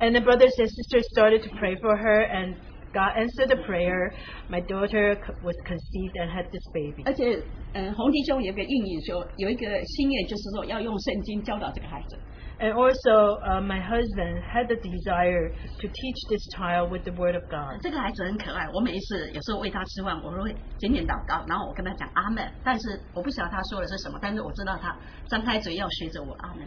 And the brothers and sisters started to pray for her, and God answered the prayer. My daughter c- was conceived and had this baby. 而且，呃，洪弟兄有个应允说，有一个心愿，就是说要用圣经教导这个孩子。 And also, uh, my husband had the desire to teach this child with the Word of God. 这个孩子很可爱，我每一次有时候喂他吃饭，我都会简简祷告，然后我跟他讲阿门。但是我不晓得他说的是什么，但是我知道他张开嘴要学着我阿门。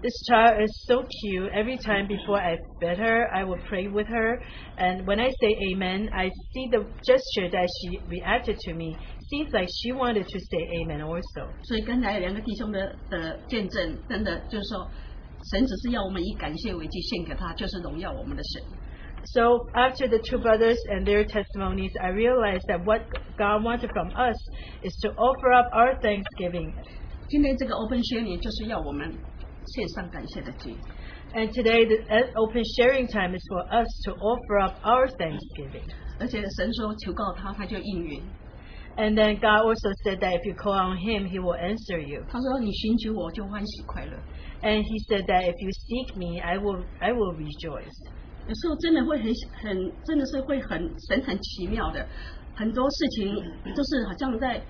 This child is so cute. Every time before I fed her, I would pray with her. And when I say amen, I see the gesture that she reacted to me. Seems like she wanted to say amen also. 所以刚才两个弟兄的的见证，真的就是说， 神只是要我们以感谢为祭献给他，就是荣耀我们的神。 So after the two brothers and their testimonies, I realized that what God wanted from us is to offer up our thanksgiving. 今天这个 Open 宣言就是要我们献上感谢的祭。 And today, the uh, open sharing time is for us to offer up our thanksgiving. 而且神说求告他，他就应允。 And then God also said that if you call on Him, He will answer you. 他说你寻求我就欢喜快乐。 And He said that if you seek me, I will, I will rejoice. 有时候真的会很很，真的是会很神很奇妙的，很多事情都是好像在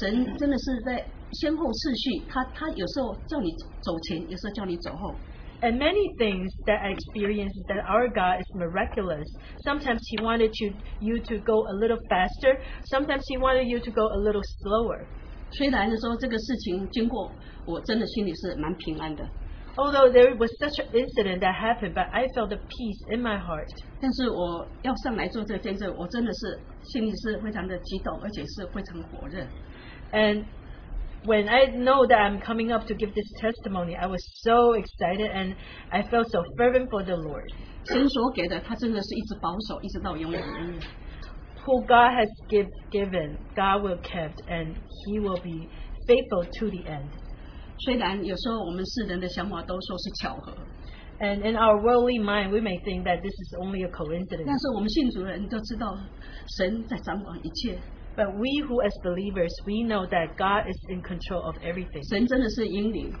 神真的是在先后次序，他他有时候叫你走前，有时候叫你走后。 And many things that I experienced is that our God is miraculous. Sometimes He wanted you, you to go a little faster. Sometimes He wanted you to go a little slower. 虽然的说这个事情经过， 我真的心里是蛮平安的， Although there was such an incident that happened, but I felt a peace in my heart. 但是我要上来做这个见证，我真的是心里是非常的激动，而且是非常火热。 And when I know that I'm coming up to give this testimony, I was so excited and I felt so fervent for the Lord. 神所给的，他真的是一直保守，一直到永远永远。 Who God has give, given, God will kept, and He will be faithful to the end. 虽然有时候我们世人的想法都说是巧合， And in our worldly mind, we may think that this is only a 但 coincidence. 是我们信主的人都知道，神在掌管一切， But we who, as believers, we know that God is in control of everything. 神真的是引领。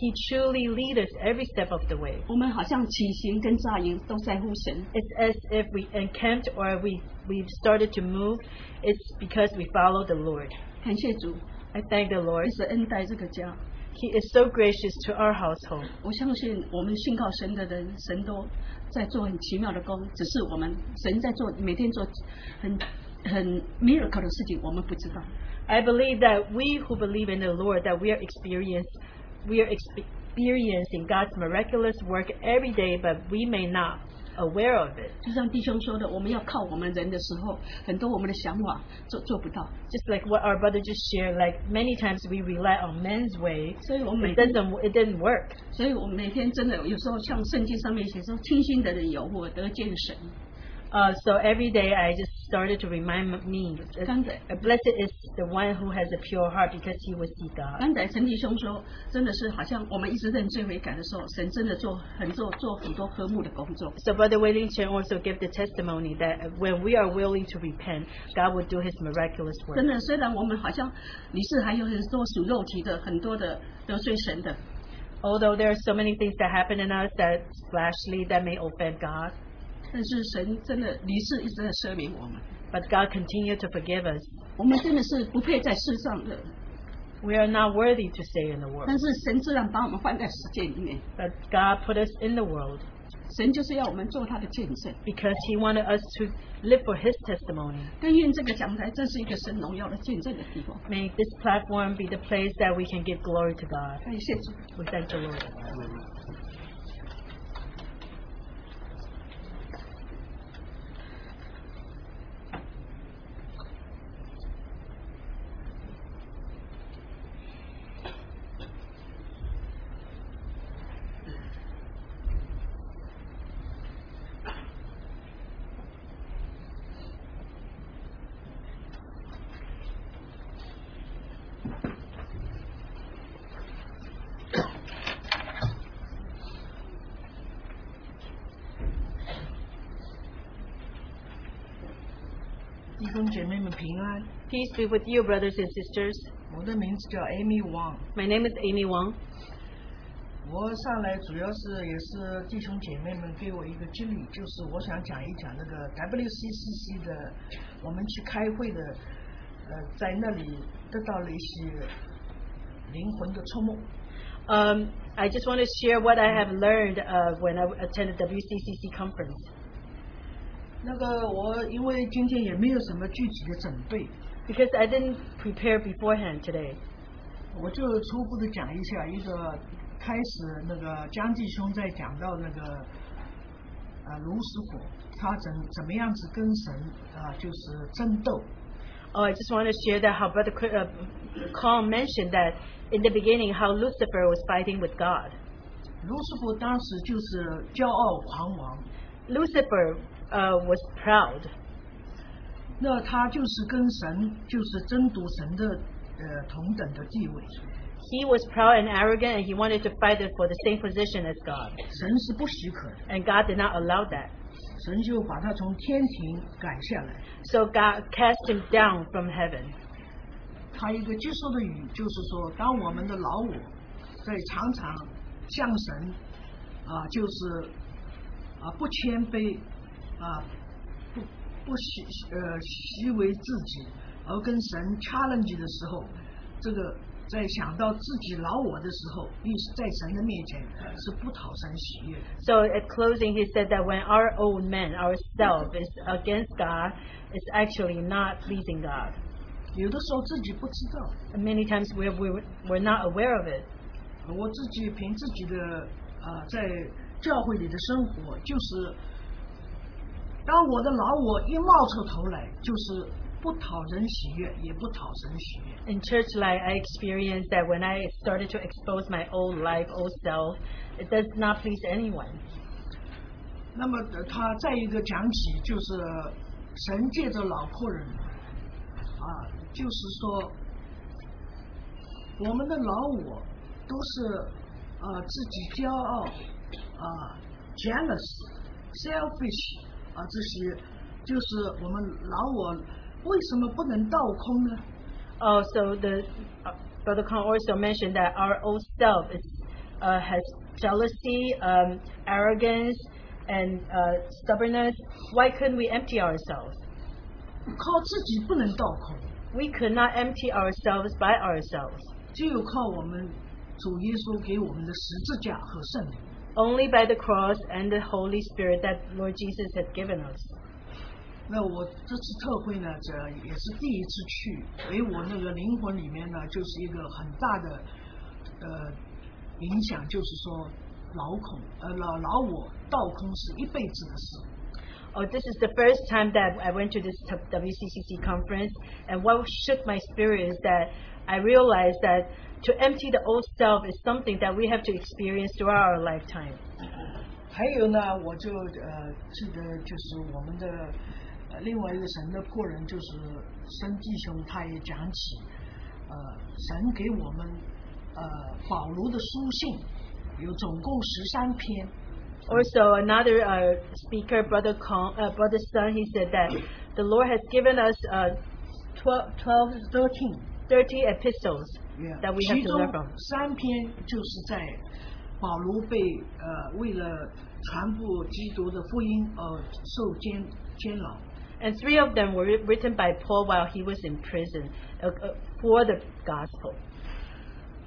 He truly leads us every step of the way. 我们好像起行跟扎营都在乎神， It's as if we encamped or we we've started to move. It's because we follow the Lord. 感谢主， I thank the Lord. 一直恩待这个家。 He is so gracious to our household. 我相信我们信靠神的人，神都在做很奇妙的工，只是我们神在做每天做很很 miracle 的事情，我们不知道。 I believe that we who believe in the Lord that we are experience we are experiencing God's miraculous work every day, but we may not aware of it. 就像弟兄说的，我们要靠我们人的时候，很多我们的想法做做不到， Just like what our brother just shared, like many times we rely on men's way, 所以我们 but 每 it 天， doesn't it didn't work. 所以我们每天真的有时候像圣经上面写说，清心的人有福得见神。 Uh, so every day I just started to remind me that 刚才 uh, blessed is the one who has a pure heart because he will see God. 刚才陈弟兄说，真的是好像我们一直认罪悔改的时候，神真的做很做做很多和睦的工作。 So Brother Wailing Chen also give the testimony that when we are willing to repent, God will do His miraculous work. 真的，虽然我们好像你是还有很多属肉体的，很多的得罪神的， Although there are so many things that happen in us that's flashly that may offend God, 但是神真的你是一直在赦免我们。 but God continue to forgive us. 我们真的是不配在世上的， We are not worthy to stay in the world, 但是神自然把我们放在世界里面。 but God put us in the world 神就是要我们做他的见证。 because He wanted us to live for His testimony. 但愿这个讲台真是一个神荣耀的见证的地方。 May this platform be the place that we can give glory to God. 感谢主。 We thank the Lord. Peace be with you, brothers and sisters. 我的名字叫 Amy Wang。 My name is Amy Wang. 我上来主要是也是弟兄姐妹们给我一个激励，就是我想讲一讲那个 WCCC 的，我们去开会的，呃，在那里得到了一些灵魂的触摸。 Um, I just want to share what I have learned uh, when I attended WCCC conference. 那个我因为今天也没有什么具体的准备， Because I didn't prepare beforehand today. 我就初步的讲一下一个开始那个江弟兄在讲到那个呃卢师傅他怎怎么样子跟神啊、就是争斗， Oh, I just want to share that how Brother Cr- uh, Carl mentioned that in the beginning how Lucifer was fighting with God. 卢师傅当时就是骄傲狂妄， Lucifer uh, was proud. 那他就是跟神就是争夺神的呃同等的地位，he was proud and arrogant, and he wanted to fight it for the same position as God. 神是不许可的，And God did not allow that. 神就把他从天庭赶下来。So God cast him down from heaven. 他一个接受的语就是说，当我们的老我在常常向神啊，就是啊不谦卑啊不惜呃习为自己，而跟神 challenge 的时候，这个在想到自己老我的时候，意识在神的面前是不讨神喜悦的。So at closing, he said that when our old man, ourself, is against God, it's actually not pleasing God. 有的时候自己不知道 many times we're, we're, we're not aware of it. 我自己凭自己的啊、在教会里的生活，就是当我的老我一冒出头来，就是不讨人喜悦，也不讨神喜悦。 In church life, I experienced that when I started to expose my old life, old self, it does not please anyone. 那么呃他再一个讲起，就是神借着老仆人啊，就是说我们的老我都是啊自己骄傲啊 jealous selfish 啊这些，就是我们老我为什么不能倒空呢？ Oh, so the uh, Brother Khan also mentioned that our old self is, uh, has jealousy, um, arrogance, and uh, stubbornness. Why couldn't we empty ourselves? 靠自己不能倒空， We could not empty ourselves by ourselves. 只有靠我们主耶稣给我们的十字架和圣灵。 Only by the cross and the Holy Spirit that Lord Jesus has given us. 那我这次特会呢，这也是第一次去，给我那个灵魂里面呢，就是一个很大的呃影响，就是说老恐呃老老我倒空是一辈子的事。 Oh, this is the first time that I went to this WCCC conference, and what shook my spirit is that I realized that to empty the old self is something that we have to experience throughout our lifetime. 还有呢，我就呃记得就是我们的呃另外一个神的仆人，就是申弟兄，他也讲起呃神给我们呃保罗的书信有总共十三篇。 Also, another uh, speaker, Brother Kong, uh, Brother Sun, he said that the Lord has given us uh, 12, 12, thirteen， 30 epistles That we 其中.三篇就是在保罗被呃为了传播基督的福音而受监监牢。And three of them were writ- written by Paul while he was in prison uh, uh, for the gospel.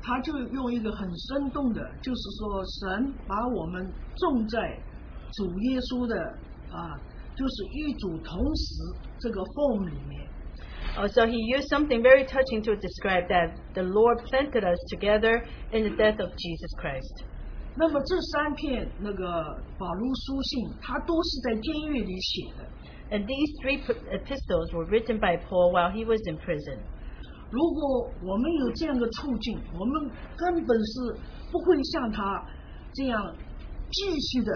他就用一个很生动的，就是说神把我们种在主耶稣的啊，就是与主同时这个 form 里面。Uh, so he used something very touching to describe that the Lord planted us together in the death of Jesus Christ. 那么这三篇那个保罗书信，他都是在监狱里写的。 And these three p- epistles were written by Paul while he was in prison. 如果我们有这样的处境，我们根本是不会像他这样继续的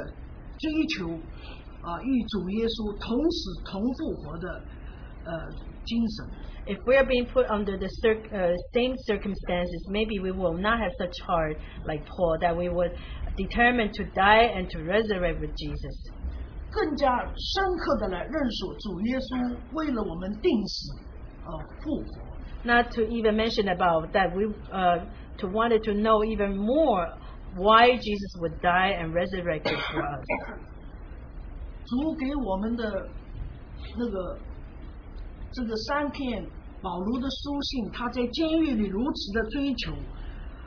追求啊，与主耶稣同死同复活的呃精神。 If we are being put under the cir- uh, same circumstances, maybe we will not have such heart like Paul that we would determine to die and to resurrect with Jesus. 更加深刻的来认识主耶稣为了我们定死呃复活。 Not to even mention about that we uh, to wanted to know even more why Jesus would die and resurrected for us. 主给我们的那个 这个三篇保罗的书信，他在监狱里如此的追求，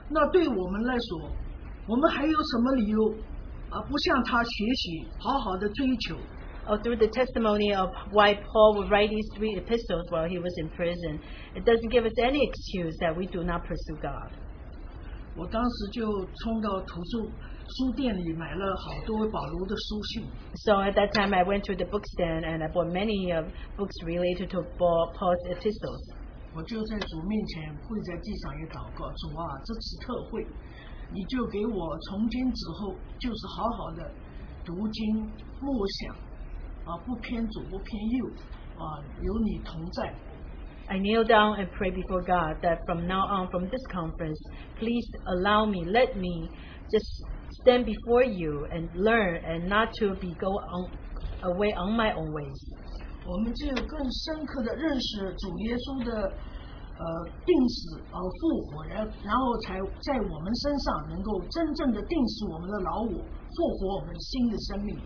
那对我们来说，我们还有什么理由啊不向他学习，好好的追求？Oh, through the testimony of why Paul would write these three epistles while he was in prison, it doesn't give us any excuse that we do not pursue God. 我当时就冲到图书书店里买了好多保罗的书信， So at that time, I went to the bookstand and I bought many uh, books related to Paul- Paul's epistles. 我就在主面前跪在地上也祷告，主啊，这次特会，你就给我从今之后就是好好的读经默想，啊，不偏左不偏右，啊，有你同在。 I kneel down and pray before God that from now on, from this conference, please allow me, let me just stand before you and learn and not to be go on, away on my own ways. 我们只有更深刻的认识主耶稣的呃定死而复活，然然后才在我们身上能够真正的定死我们的老我，复活我们新的生命。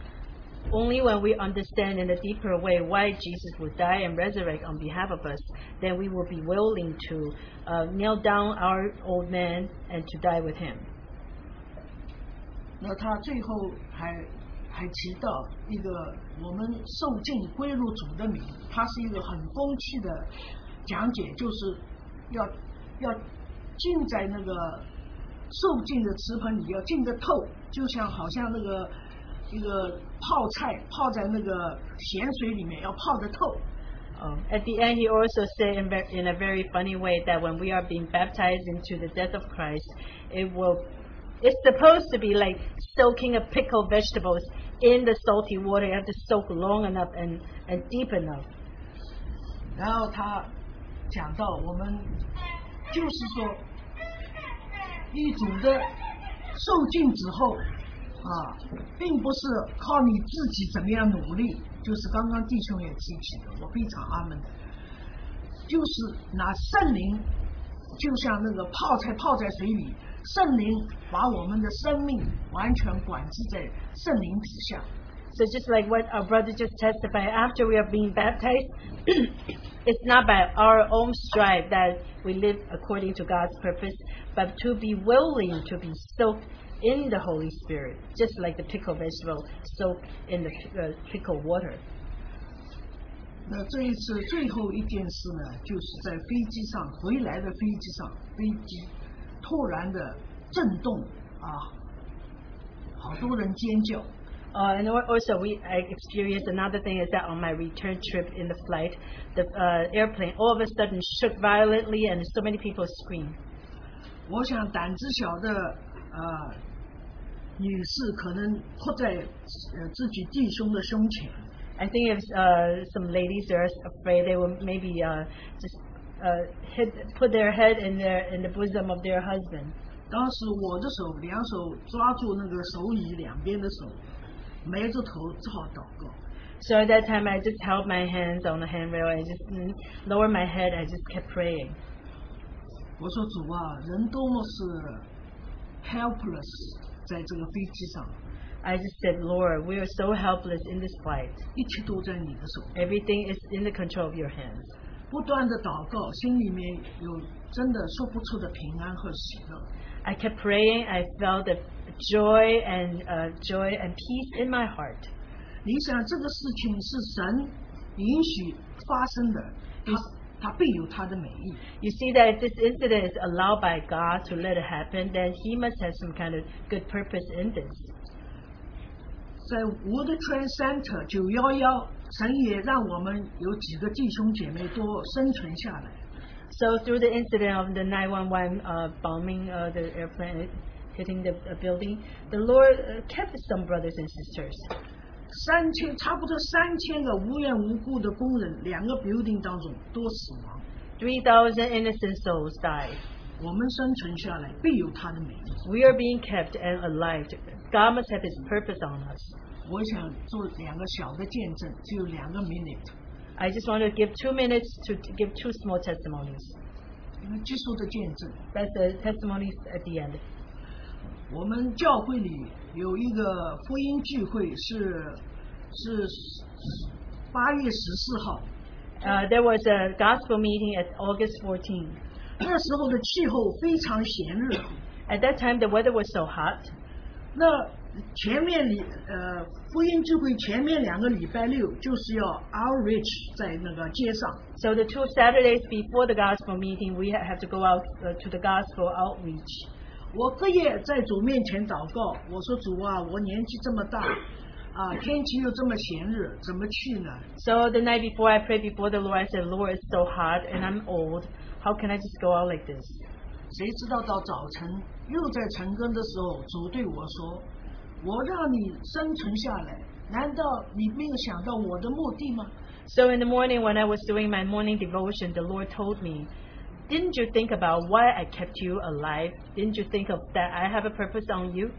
Only when we understand in a deeper way why Jesus would die and resurrect on behalf of us, then we will be willing to uh, kneel down our old man and to die with him. 那他最后还还提到一个我们受尽归入主的名，他是一个很风趣的讲解，就是要要浸在那个受尽的瓷盆里，要浸得透，就像好像那个一个泡菜泡在那个咸水里面，要泡得透。Um, at the end, he also said in a very funny way that when we are being baptized into the death of Christ, it will, it's supposed to be like soaking a pickle vegetables in the salty water. You have to soak long enough and, and deep enough. 然后他讲到我们就是说，一主的受尽之后啊，并不是靠你自己怎么样努力，就是刚刚弟兄也提起的，我非常阿门的，就是拿圣灵，就像那个泡菜泡在水里，圣灵把我们的生命完全管制在圣灵之下。 So just like what our brother just testified, after we are being baptized, it's not by our own strive that we live according to God's purpose, but to be willing to be soaked in the Holy Spirit, just like the pickled vegetable soaked in the uh, pickled water. 那这一次最后一件事呢，就是在飞机上回来的飞机上，飞机 突然的震动啊，好多人尖叫。 Uh, and al- also, we I experienced another thing is that on my return trip in the flight, the uh, airplane all of a sudden shook violently, and so many people screamed. 我想胆子小的啊、女士可能扑在呃自己弟兄的胸前， I think if uh, some ladies are afraid, they will maybe uh, just uh, hit, put their head in their in the bosom of their husband. 当时我的手两手抓住那个手椅两边的手，埋着头只好祷告。 So at that time, I just held my hands on the handrail and just mm, lowered my head. I just kept praying. 我说主啊，人多么是 helpless，在这个飞机上， I just said, Lord, we are so helpless in this fight. 一切都在你的手。 Everything is in the control of your hands. 不断的祷告，心里面有真的说不出的平安和喜乐。 I kept praying. I felt the joy and uh, joy and peace in my heart. 你想这个事情是神允许发生的，他他必有他的美意。 You see that if this incident is allowed by God to let it happen, then He must have some kind of good purpose in this. 在 Wood Train Center 九幺幺， 神也让我们有几个弟兄姐妹都生存下来。 So through the incident of the 911 uh, bombing uh, the airplane hitting the uh, building, the Lord uh, kept some brothers and sisters. 三千差不多三千个无缘无故的工人，两个 building 当中都死亡。 3,000 innocent souls died. 我们生存下来，必有他的美意。 We are being kept and alive. God must have His purpose on us. 我想做两个小的见证，只有两个 minute。 I just want to give two minutes to, to give two small testimonies. 一个基督的见证。 That's the testimonies at the end. 我们教会里有一个福音聚会是是八月十四号， Uh, there was a gospel meeting at August 14. 那时候的气候非常炎热。 At that time, the weather was so hot. 那 前面礼呃福音聚会前面两个礼拜六就是要 outreach 在那个街上，So the two Saturdays before the gospel meeting, we ha- have to go out uh, to the gospel outreach. 我隔夜在主面前祷告，我说主啊，我年纪这么大，啊天气又这么炎热，怎么去呢？So the night before, I prayed before the Lord. I said, Lord, it's so hot and I'm old. How can I just go out like this? 谁知道到早晨又在晨更的时候，主对我说：“我让你生存下来，难道你没有想到我的目的吗？ So in the morning, when I was doing my morning devotion, the Lord told me, Didn't you think about why I kept you alive? Didn't you think of that I have a purpose on you?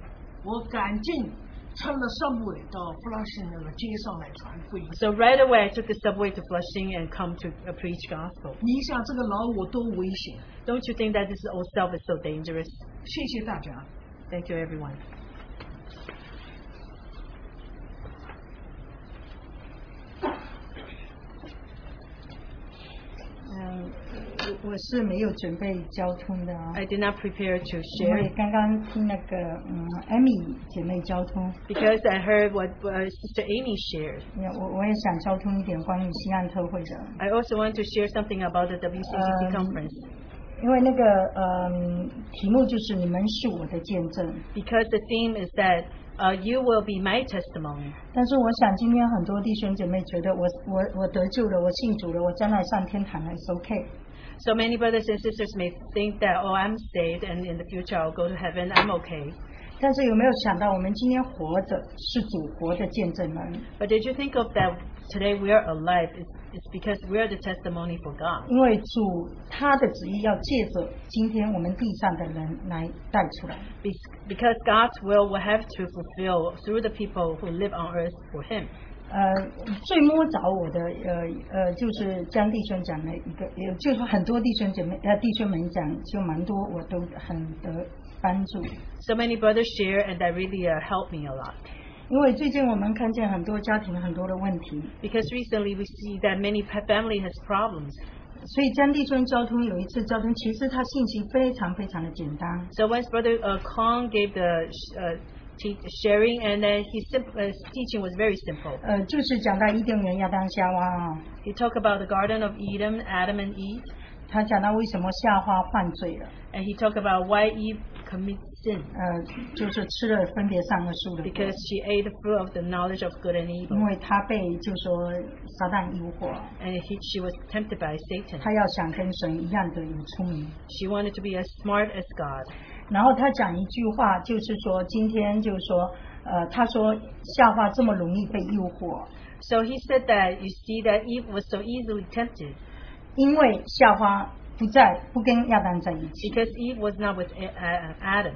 我赶紧乘了 subway 到弗拉辛那个街上来传福音。 So right away, I took the subway to Flushing and come to uh, preach gospel. 你想这个老我多危险？ Don't you think that this old self is so dangerous? 谢谢大家。 Thank you, everyone. 嗯，我我是没有准备交通的啊、 I did not prepare to 因为 share 刚刚听那个嗯艾米姐妹交通， because I heard what uh, Sister Amy shared. 也我我也想交通一点关于西岸特会的， I also want to share something about the WCCC Um, conference 因为那个嗯题目就是你们是我的见证， because the theme is that uh, you will be my testimony. 但是我想今天很多弟兄姐妹觉得我我我得救了，我信主了，我将来上天堂了，is OK。 So many brothers and sisters may think that, oh, I'm saved and in the future I'll go to heaven, I'm okay. 但是有没有想到，我们今天活着是主活的见证人？ But did you think of that today we are alive? It's, it's because we are the testimony for God. 因为主他的旨意要借着今天我们地上的人来带出来。 Be- Because God's will will have to fulfill through the people who live on earth for Him. 呃，最摸着我的，呃呃，就是江弟兄讲的一个，也就是很多弟兄姐妹，呃，弟兄们讲就蛮多，我都很得帮助。 So many brothers share, and that really uh, helped me a lot. 因为最近我们看见很多家庭很多的问题， Because recently we see that many pa- family has problems. 所以江弟兄交通有一次交通，其实他信息非常非常的简单， So once Brother uh, Kong gave the sh- uh, te- sharing, and then his, sim- uh, his teaching was very simple. 呃，就是讲到伊甸园亚当夏娃啊， He talked about the Garden of Eden, Adam and Eve, 他讲到为什么夏娃犯罪了， and he talked about why Eve commits sin 呃，就是吃了分别善恶树的果 because she ate the fruit of the knowledge of good and 因 evil, 为他被就说撒旦诱惑， and he, she was tempted by Satan. 他要想跟神一样的有聪明。 She wanted to be as smart as God. 然后他讲一句话，就是说今天就是说，呃，他说夏娃这么容易被诱惑， So he said that you see that Eve was so easily tempted 因为夏娃不在不跟亚当在一起， because Eve was not with A- uh, Adam.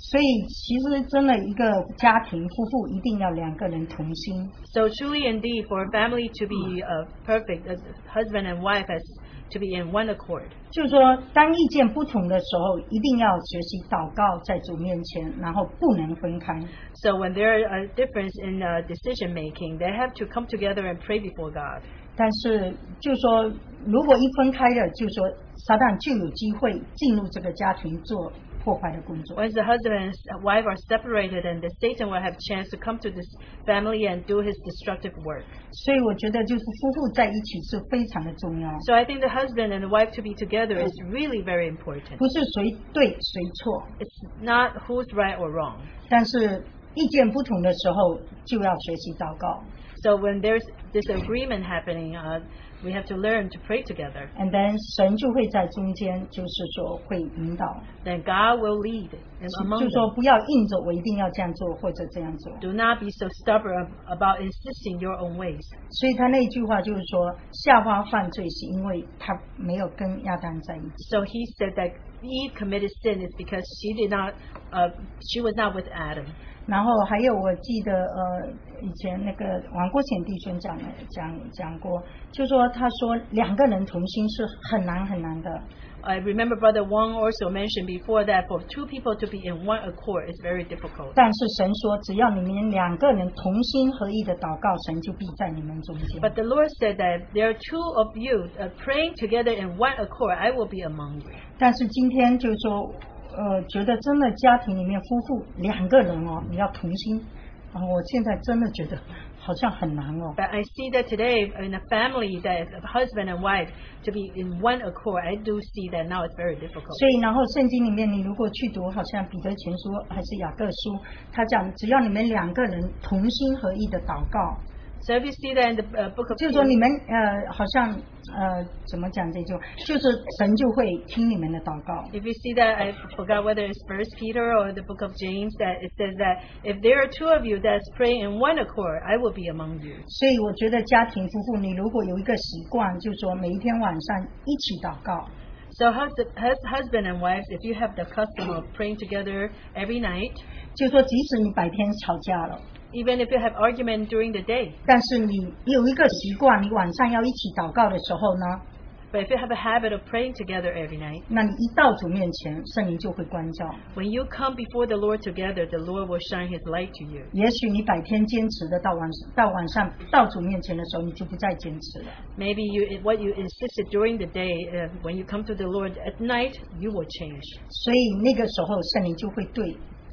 所以其实真的一个家庭夫妇一定要两个人同心，So truly indeed, for a family to be uh, perfect, a husband and wife has to be in one accord. 就是说当意见不同的时候，一定要学习祷告在主面前，然后不能分开。So when there are a difference in uh, decision making, they have to come together and pray before God. 但是就说如果一分开了，就说撒旦就有机会进入这个家庭做破坏的工作。 Once the husband and wife are separated, and the Satan will have chance to come to this family and do his destructive work. 所以我觉得就是夫妇在一起是非常的重要， So I think the husband and the wife to be together is really very important. 不是谁对谁错， It's not who's right or wrong. 但是意见不同的时候就要学习祷告。 So when there's disagreement happening, uh, we have to learn to pray together. And then 神就会在中间，就是说会引导， Then God will lead in 就 among 说 them. 不要硬着我一定要这样做或者这样做。 Do not be so stubborn about insisting your own ways. 所以他那句话就是说，夏娃犯罪是因为他没有跟亚当在一起。 So he said that Eve committed sin is because she did not, uh, she was not with Adam. 然后还有我记得呃以前那个王国贤弟兄讲讲讲过，就说他说两个人同心是很难很难的，I remember Brother Wang also mentioned before that for two people to be in one accord is very difficult. 但是神说只要你们两个人同心合意的祷告，神就必在你们中间。But the Lord said that there are two of you uh, praying together in one accord. I will be among you. 但是今天就是说，呃，觉得真的家庭里面夫妇两个人哦，你要同心，啊、我现在真的觉得好像很难哦。But I see that today in a family that husband and wife to be in one accord. I do see that now it's very difficult. 所以，然后圣经里面，你如果去读，好像彼得前书还是雅各书，他讲只要你们两个人同心合意的祷告，So if you see that in the uh, book of 就是说 James, 你们呃好像呃怎么讲这句话，就是神就会听你们的祷告。 if you see that, I forgot whether it's First Peter or the book of James, that it says that if there are two of you that's praying in one accord, I will be among you. 所以我觉得家庭夫妇，你如果有一个习惯，就是说每一天晚上一起祷告， So hus- hus- husband and wives, if you have the custom of praying together every night, 就是说即使你白天吵架了， even if you have argument during the day, 但是你有一个习惯，你晚上要一起祷告的时候呢， but if you have a habit of praying together every night, 那你一到主面前，圣灵就会关照。 when you come before the Lord together, the Lord will shine His light to you. 也许你白天坚持的，到晚到晚上到主面前的时候，你就不再坚持了。 Maybe you what you insisted during the day, uh, when you come to the Lord at night, you will change. 所以那个时候，圣灵就会对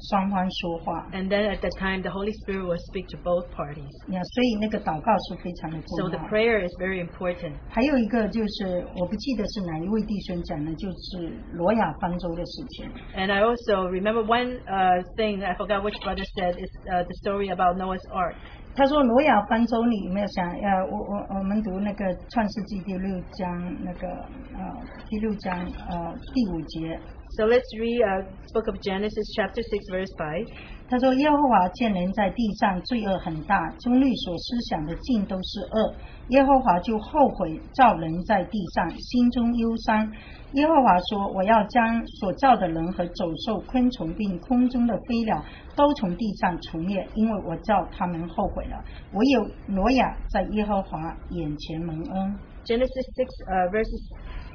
双方说话。 And then at that time, the Holy Spirit will speak to both parties. 呀，所以那个祷告是非常的 So 重 the 要。 prayer is very important. 还有一个就是，我不记得是哪一位弟兄讲的，就是罗亚方舟的事情。 And I also remember one uh, thing I forgot which brother said is uh, the story about Noah's Ark. 他说罗亚方舟你有没有想？呃，我我我们读那个创世纪第六章那个呃第六章呃第五节， So let's read uh, Book of Genesis, chapter six, verse five. 他说：“耶和华见人在地上罪恶很大，中律所思想的尽都是恶。耶和华就后悔造人在地上，心中忧伤。耶和华说：我要将所造的人和走兽、昆虫并空中的飞鸟都从地上除灭，因为我造他们后悔了。唯有挪亚在耶和华眼前蒙恩。Genesis 6, uh, verses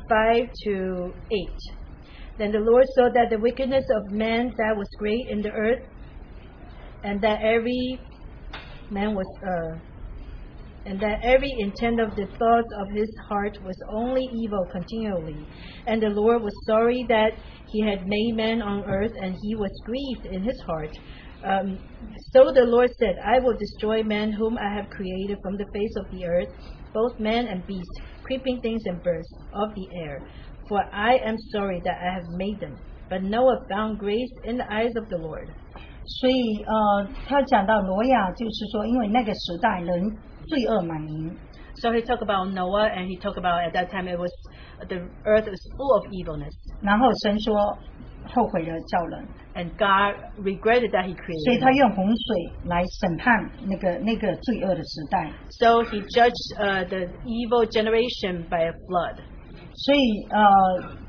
five to 8. Then the Lord saw that the wickedness of man that was great in the earth, and that every man was, uh, and that every intent of the thoughts of his heart was only evil continually. And the Lord was sorry that he had made man on earth, and he was grieved in his heart. Um, so the Lord said, I will destroy man whom I have created from the face of the earth, both man and beast, creeping things and birds of the air For I am sorry that I have made them. But Noah found grace in the eyes of the Lord. 所以呃，他讲到挪亚，就是说，因为那个时代人罪恶满盈， So he talked about Noah, and he talked about at that time it was the earth was full of evilness, 然后神说后悔了造人。 and God regretted that he 所以 created. 他 them. 用洪水来审判那个那个罪恶的时代。 So he judged uh, the evil generation by a flood. 所以呃，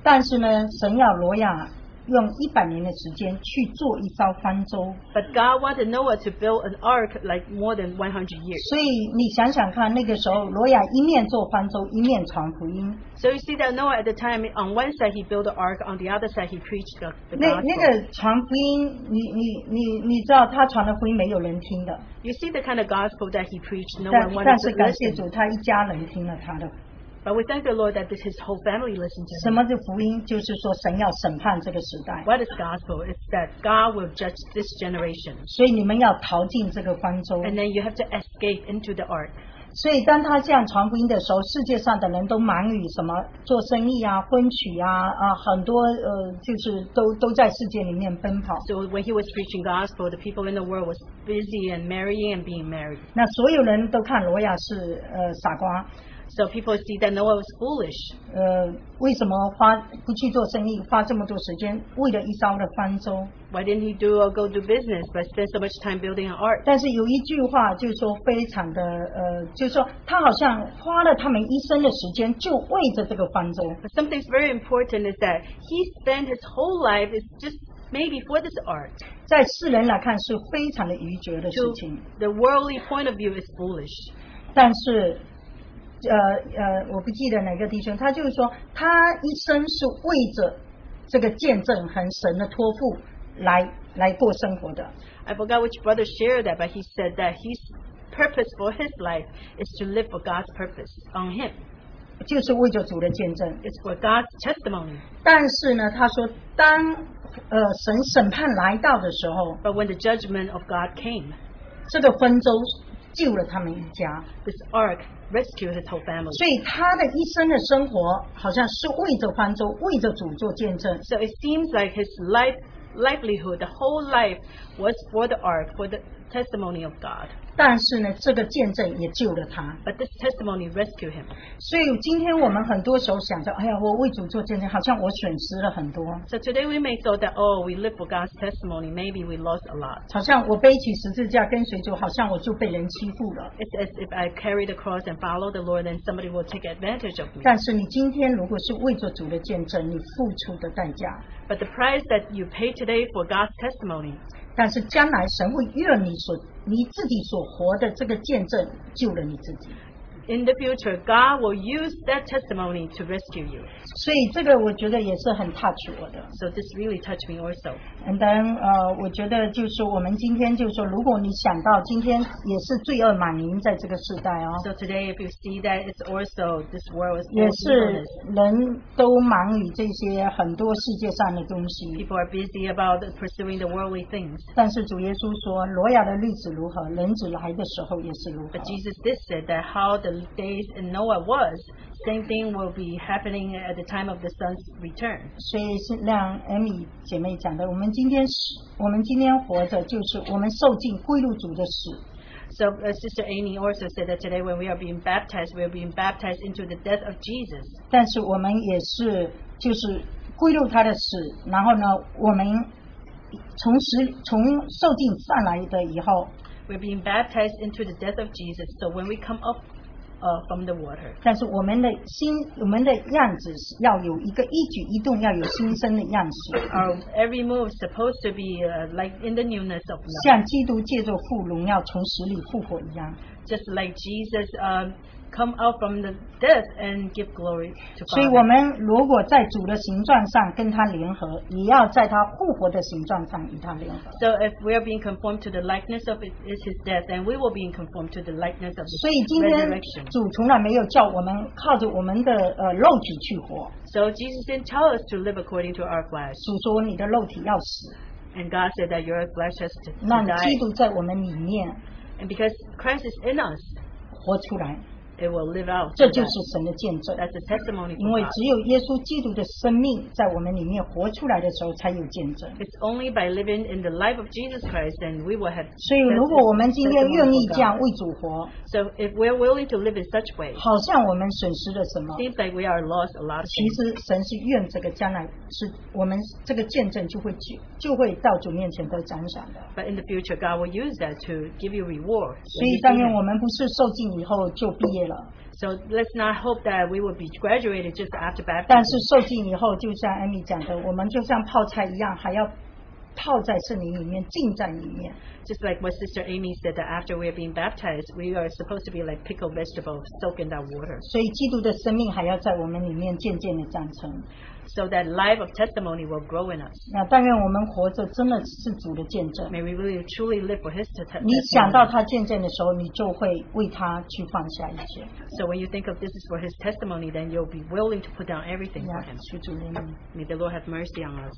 但是呢，神要罗亚用一百年的时间去做一艘方舟。But God wanted Noah to build an ark like more than 100 years. 所以你想想看，那个时候罗亚一面做方舟，一面传福音。So you see that Noah at the time, on one side he built the ark, on the other side he preached the, the 那 gospel. 那个传福音，你你你你知道他传的福音没有人听的，You see the kind of gospel that he preached, no 但 one wanted 但 to 是感谢 listen. 主，他一家人听了他的。But we thank the Lord that this, his whole family listened to 什 him. 么是福音？就是说神要审判这个时代， What is gospel? It's that God will judge this generation. 所以你们要逃进这个方舟。 And then you have to escape into the ark. 所以当他这样传福音的时候，世界上的人都忙于什么做生意啊、婚娶啊啊，很多呃，就是都都在世界里面奔跑。 So when he was preaching gospel, the people in the world was busy and marrying and being married. 那所有人都看罗亚是呃傻瓜， So people see that Noah was foolish. 呃，为什么花不去做生意，花这么多时间为了一艘的方舟？ Why didn't he do or go do business, but spend so much time building an ark? 但是有一句话就是说非常的呃，就是说他好像花了他们一生的时间，就为着这个方舟。 But something's very important is that he spent his whole life is just maybe for this ark. 在世人来看是非常的愚拙的事 To 情， the worldly point of view is foolish. 但是， 呃呃，我不记得哪个弟兄，他就是说，他一生是为着这个见证和神的托付来来过生活的。I forgot which brother shared that, but he said that his purpose for his life is to live for God's purpose on him. 就是为着主的见证，It's for God's testimony. 但是呢，他说，当呃神审判来到的时候，But when the judgment of God came, 这个分州救了他们一家， this ark rescued his whole family. 所以他的一生的生活好像是为着方舟，为着主做见证。 So it seems like his life livelihood, the whole life was for the ark, for the testimony of God. 但是呢，这个见证也救了他。 But this testimony rescued him. 所以今天我们很多时候想着，哎呀，我为主做见证，好像我损失了很多， So today we may thought that, oh, we live for God's testimony. Maybe we lost a lot. 好像我背起十字架跟随主，好像我就被人欺负了。 It's as if I carry the cross and follow the Lord, and somebody will take advantage of me. 但是你今天如果是为着主的见证，你付出的代价， But the price that you pay today for God's testimony, 但是将来神会用你所你自己所活的这个见证救了你自己。in the future, God will use that testimony to rescue you. 所以这个我觉得也是很 touch 我的。 So this really touched me also. And then 呃，我觉得就是说我们今天就是说，如果你想到今天也是罪恶满盈在这个时代哦， So today, if you see that it's also this world is 也 full of 是 evilness. 人都忙于这些很多世界上的东西。 People are busy about pursuing the worldly things. 但是主耶稣说，挪亚的日子如何，人子来的时候也是如何 But。Jesus did say that how the days in Noah was, same thing will be happening at the time of the Son's return. 所以是让 Amy 姐妹讲的，我们今天我们今天活着，就是我们受浸归路主的死。So uh, Sister Amy also said that today when we are being baptized, we are being baptized into the death of Jesus. we're being baptized into the death of Jesus. So when we come up uh, from the water, 但是我们的心，我们的样子是要有一个一举一动要有新生的样式，our every move supposed to be uh, like in the newness of life, 像基督借着父荣耀从死里复活一样。just like Jesus um, come out from the death and give glory to 所以， Father. 我们如果在主的形状上跟他联合，也要在他复活的形状上与他联合。 So if we are being conformed to the likeness of it, is his death, then we will be conformed to the likeness of 所以 his 今天 resurrection. 主从来没有叫我们靠着我们的呃肉体去活。 So Jesus didn't tell us to live according to our flesh. 主说你的肉体要死， And God said that your flesh has to, to 让基 die. 督在我们里面 And because Christ is in us, 活出来， It will live out. 这就是神的见证。That's a testimony 因为只有耶稣基督的生命在我们里面活出来的时候，才有见证。It's only by living in the life of Jesus Christ and we will have 所以，如果我们今天愿意这样为主活，So if we're willing to live in such way, 好像我们损失了什么？seems like we are lost a lot 其实神是愿这个将来是我们这个见证就会就就会到主面前得奖赏的。But in the future, God will use that to give you reward. 所以但愿我们不是受尽以后就毕业 了， So let's not hope that we will be graduated just after 但 baptism. 是受尽以后，就像艾米讲的，我们就像泡菜一样，还要泡在圣灵里面，浸在里面。 Just like what Sister Amy said, that after we are being baptized, we are supposed to be like pickled vegetables soaked in that water. 所以基督的生命还要在我们里面渐渐的长成。 So that life of testimony will grow in us. 那但愿我们活着真的是主的见证。 May we really truly live for His te- 你想到 testimony. 他见证的时候，你就会为他去放下一切。 So when you think of this is for His testimony, then you'll be willing to put down everything for 呀 Him.，求主怜悯。 May the Lord have mercy on us.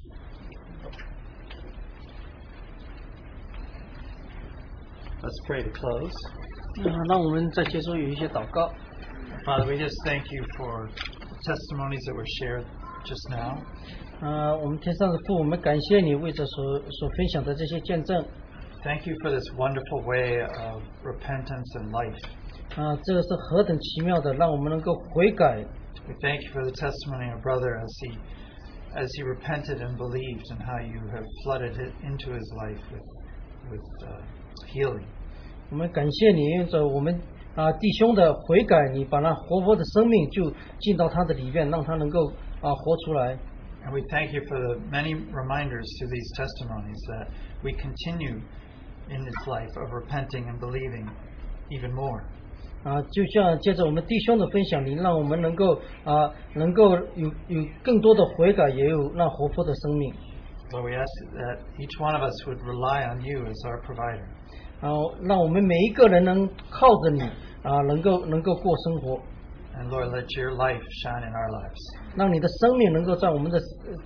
Let's pray to close. 啊，让我们在结束有一些祷告。 Father, we just thank you for testimonies that were shared just now. 啊，我们天上的父，我们感谢你为这所所分享的这些见证。 Thank you for this wonderful way of repentance and life. 啊，这个是何等奇妙的，让我们能够悔改。 We thank you for the testimony of brother as he as he repented and believed and how you have flooded it into his life with with uh, healing. 我们感谢你用着我们啊弟兄的悔改，你把那活泼的生命就进到他的里面，让他能够啊活出来。 And we thank you for the many reminders through these testimonies that we continue in this life of repenting and believing even more. 啊，就像接着我们弟兄的分享，你让我们能够啊，能够有有更多的悔改，也有那活泼的生命。 Lord, we ask that each one of us would rely on you as our provider. 啊，让我们每一个人能靠着你啊，能够能够过生活， And Lord, let your life shine in our lives. 让你的生命能够在我们的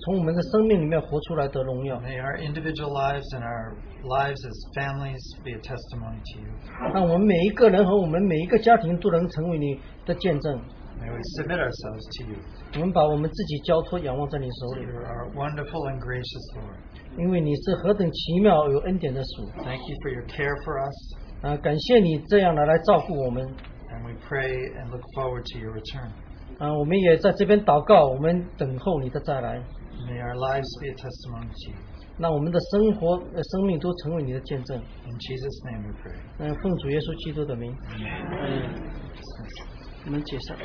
从我们的生命里面活出来的荣耀。 May our individual lives and our lives as families be a testimony to you. 让我们每一个人和我们每一个家庭都能成为你的见证。 May we submit ourselves to you. 我们把我们自己交托仰望在你手里， You're our wonderful and gracious Lord. 因为你是何等奇妙有恩典的主。 Thank you for your care for us. 啊，感谢你这样的来照顾我们 And we pray and look forward to your return. 啊，我们也在这边祷告，我们等候你的再来。May our lives be a testimony. 那我们的生活、生命都成为你的见证。In Jesus' name, we pray. 嗯，奉主耶稣基督的名。嗯，我们解散。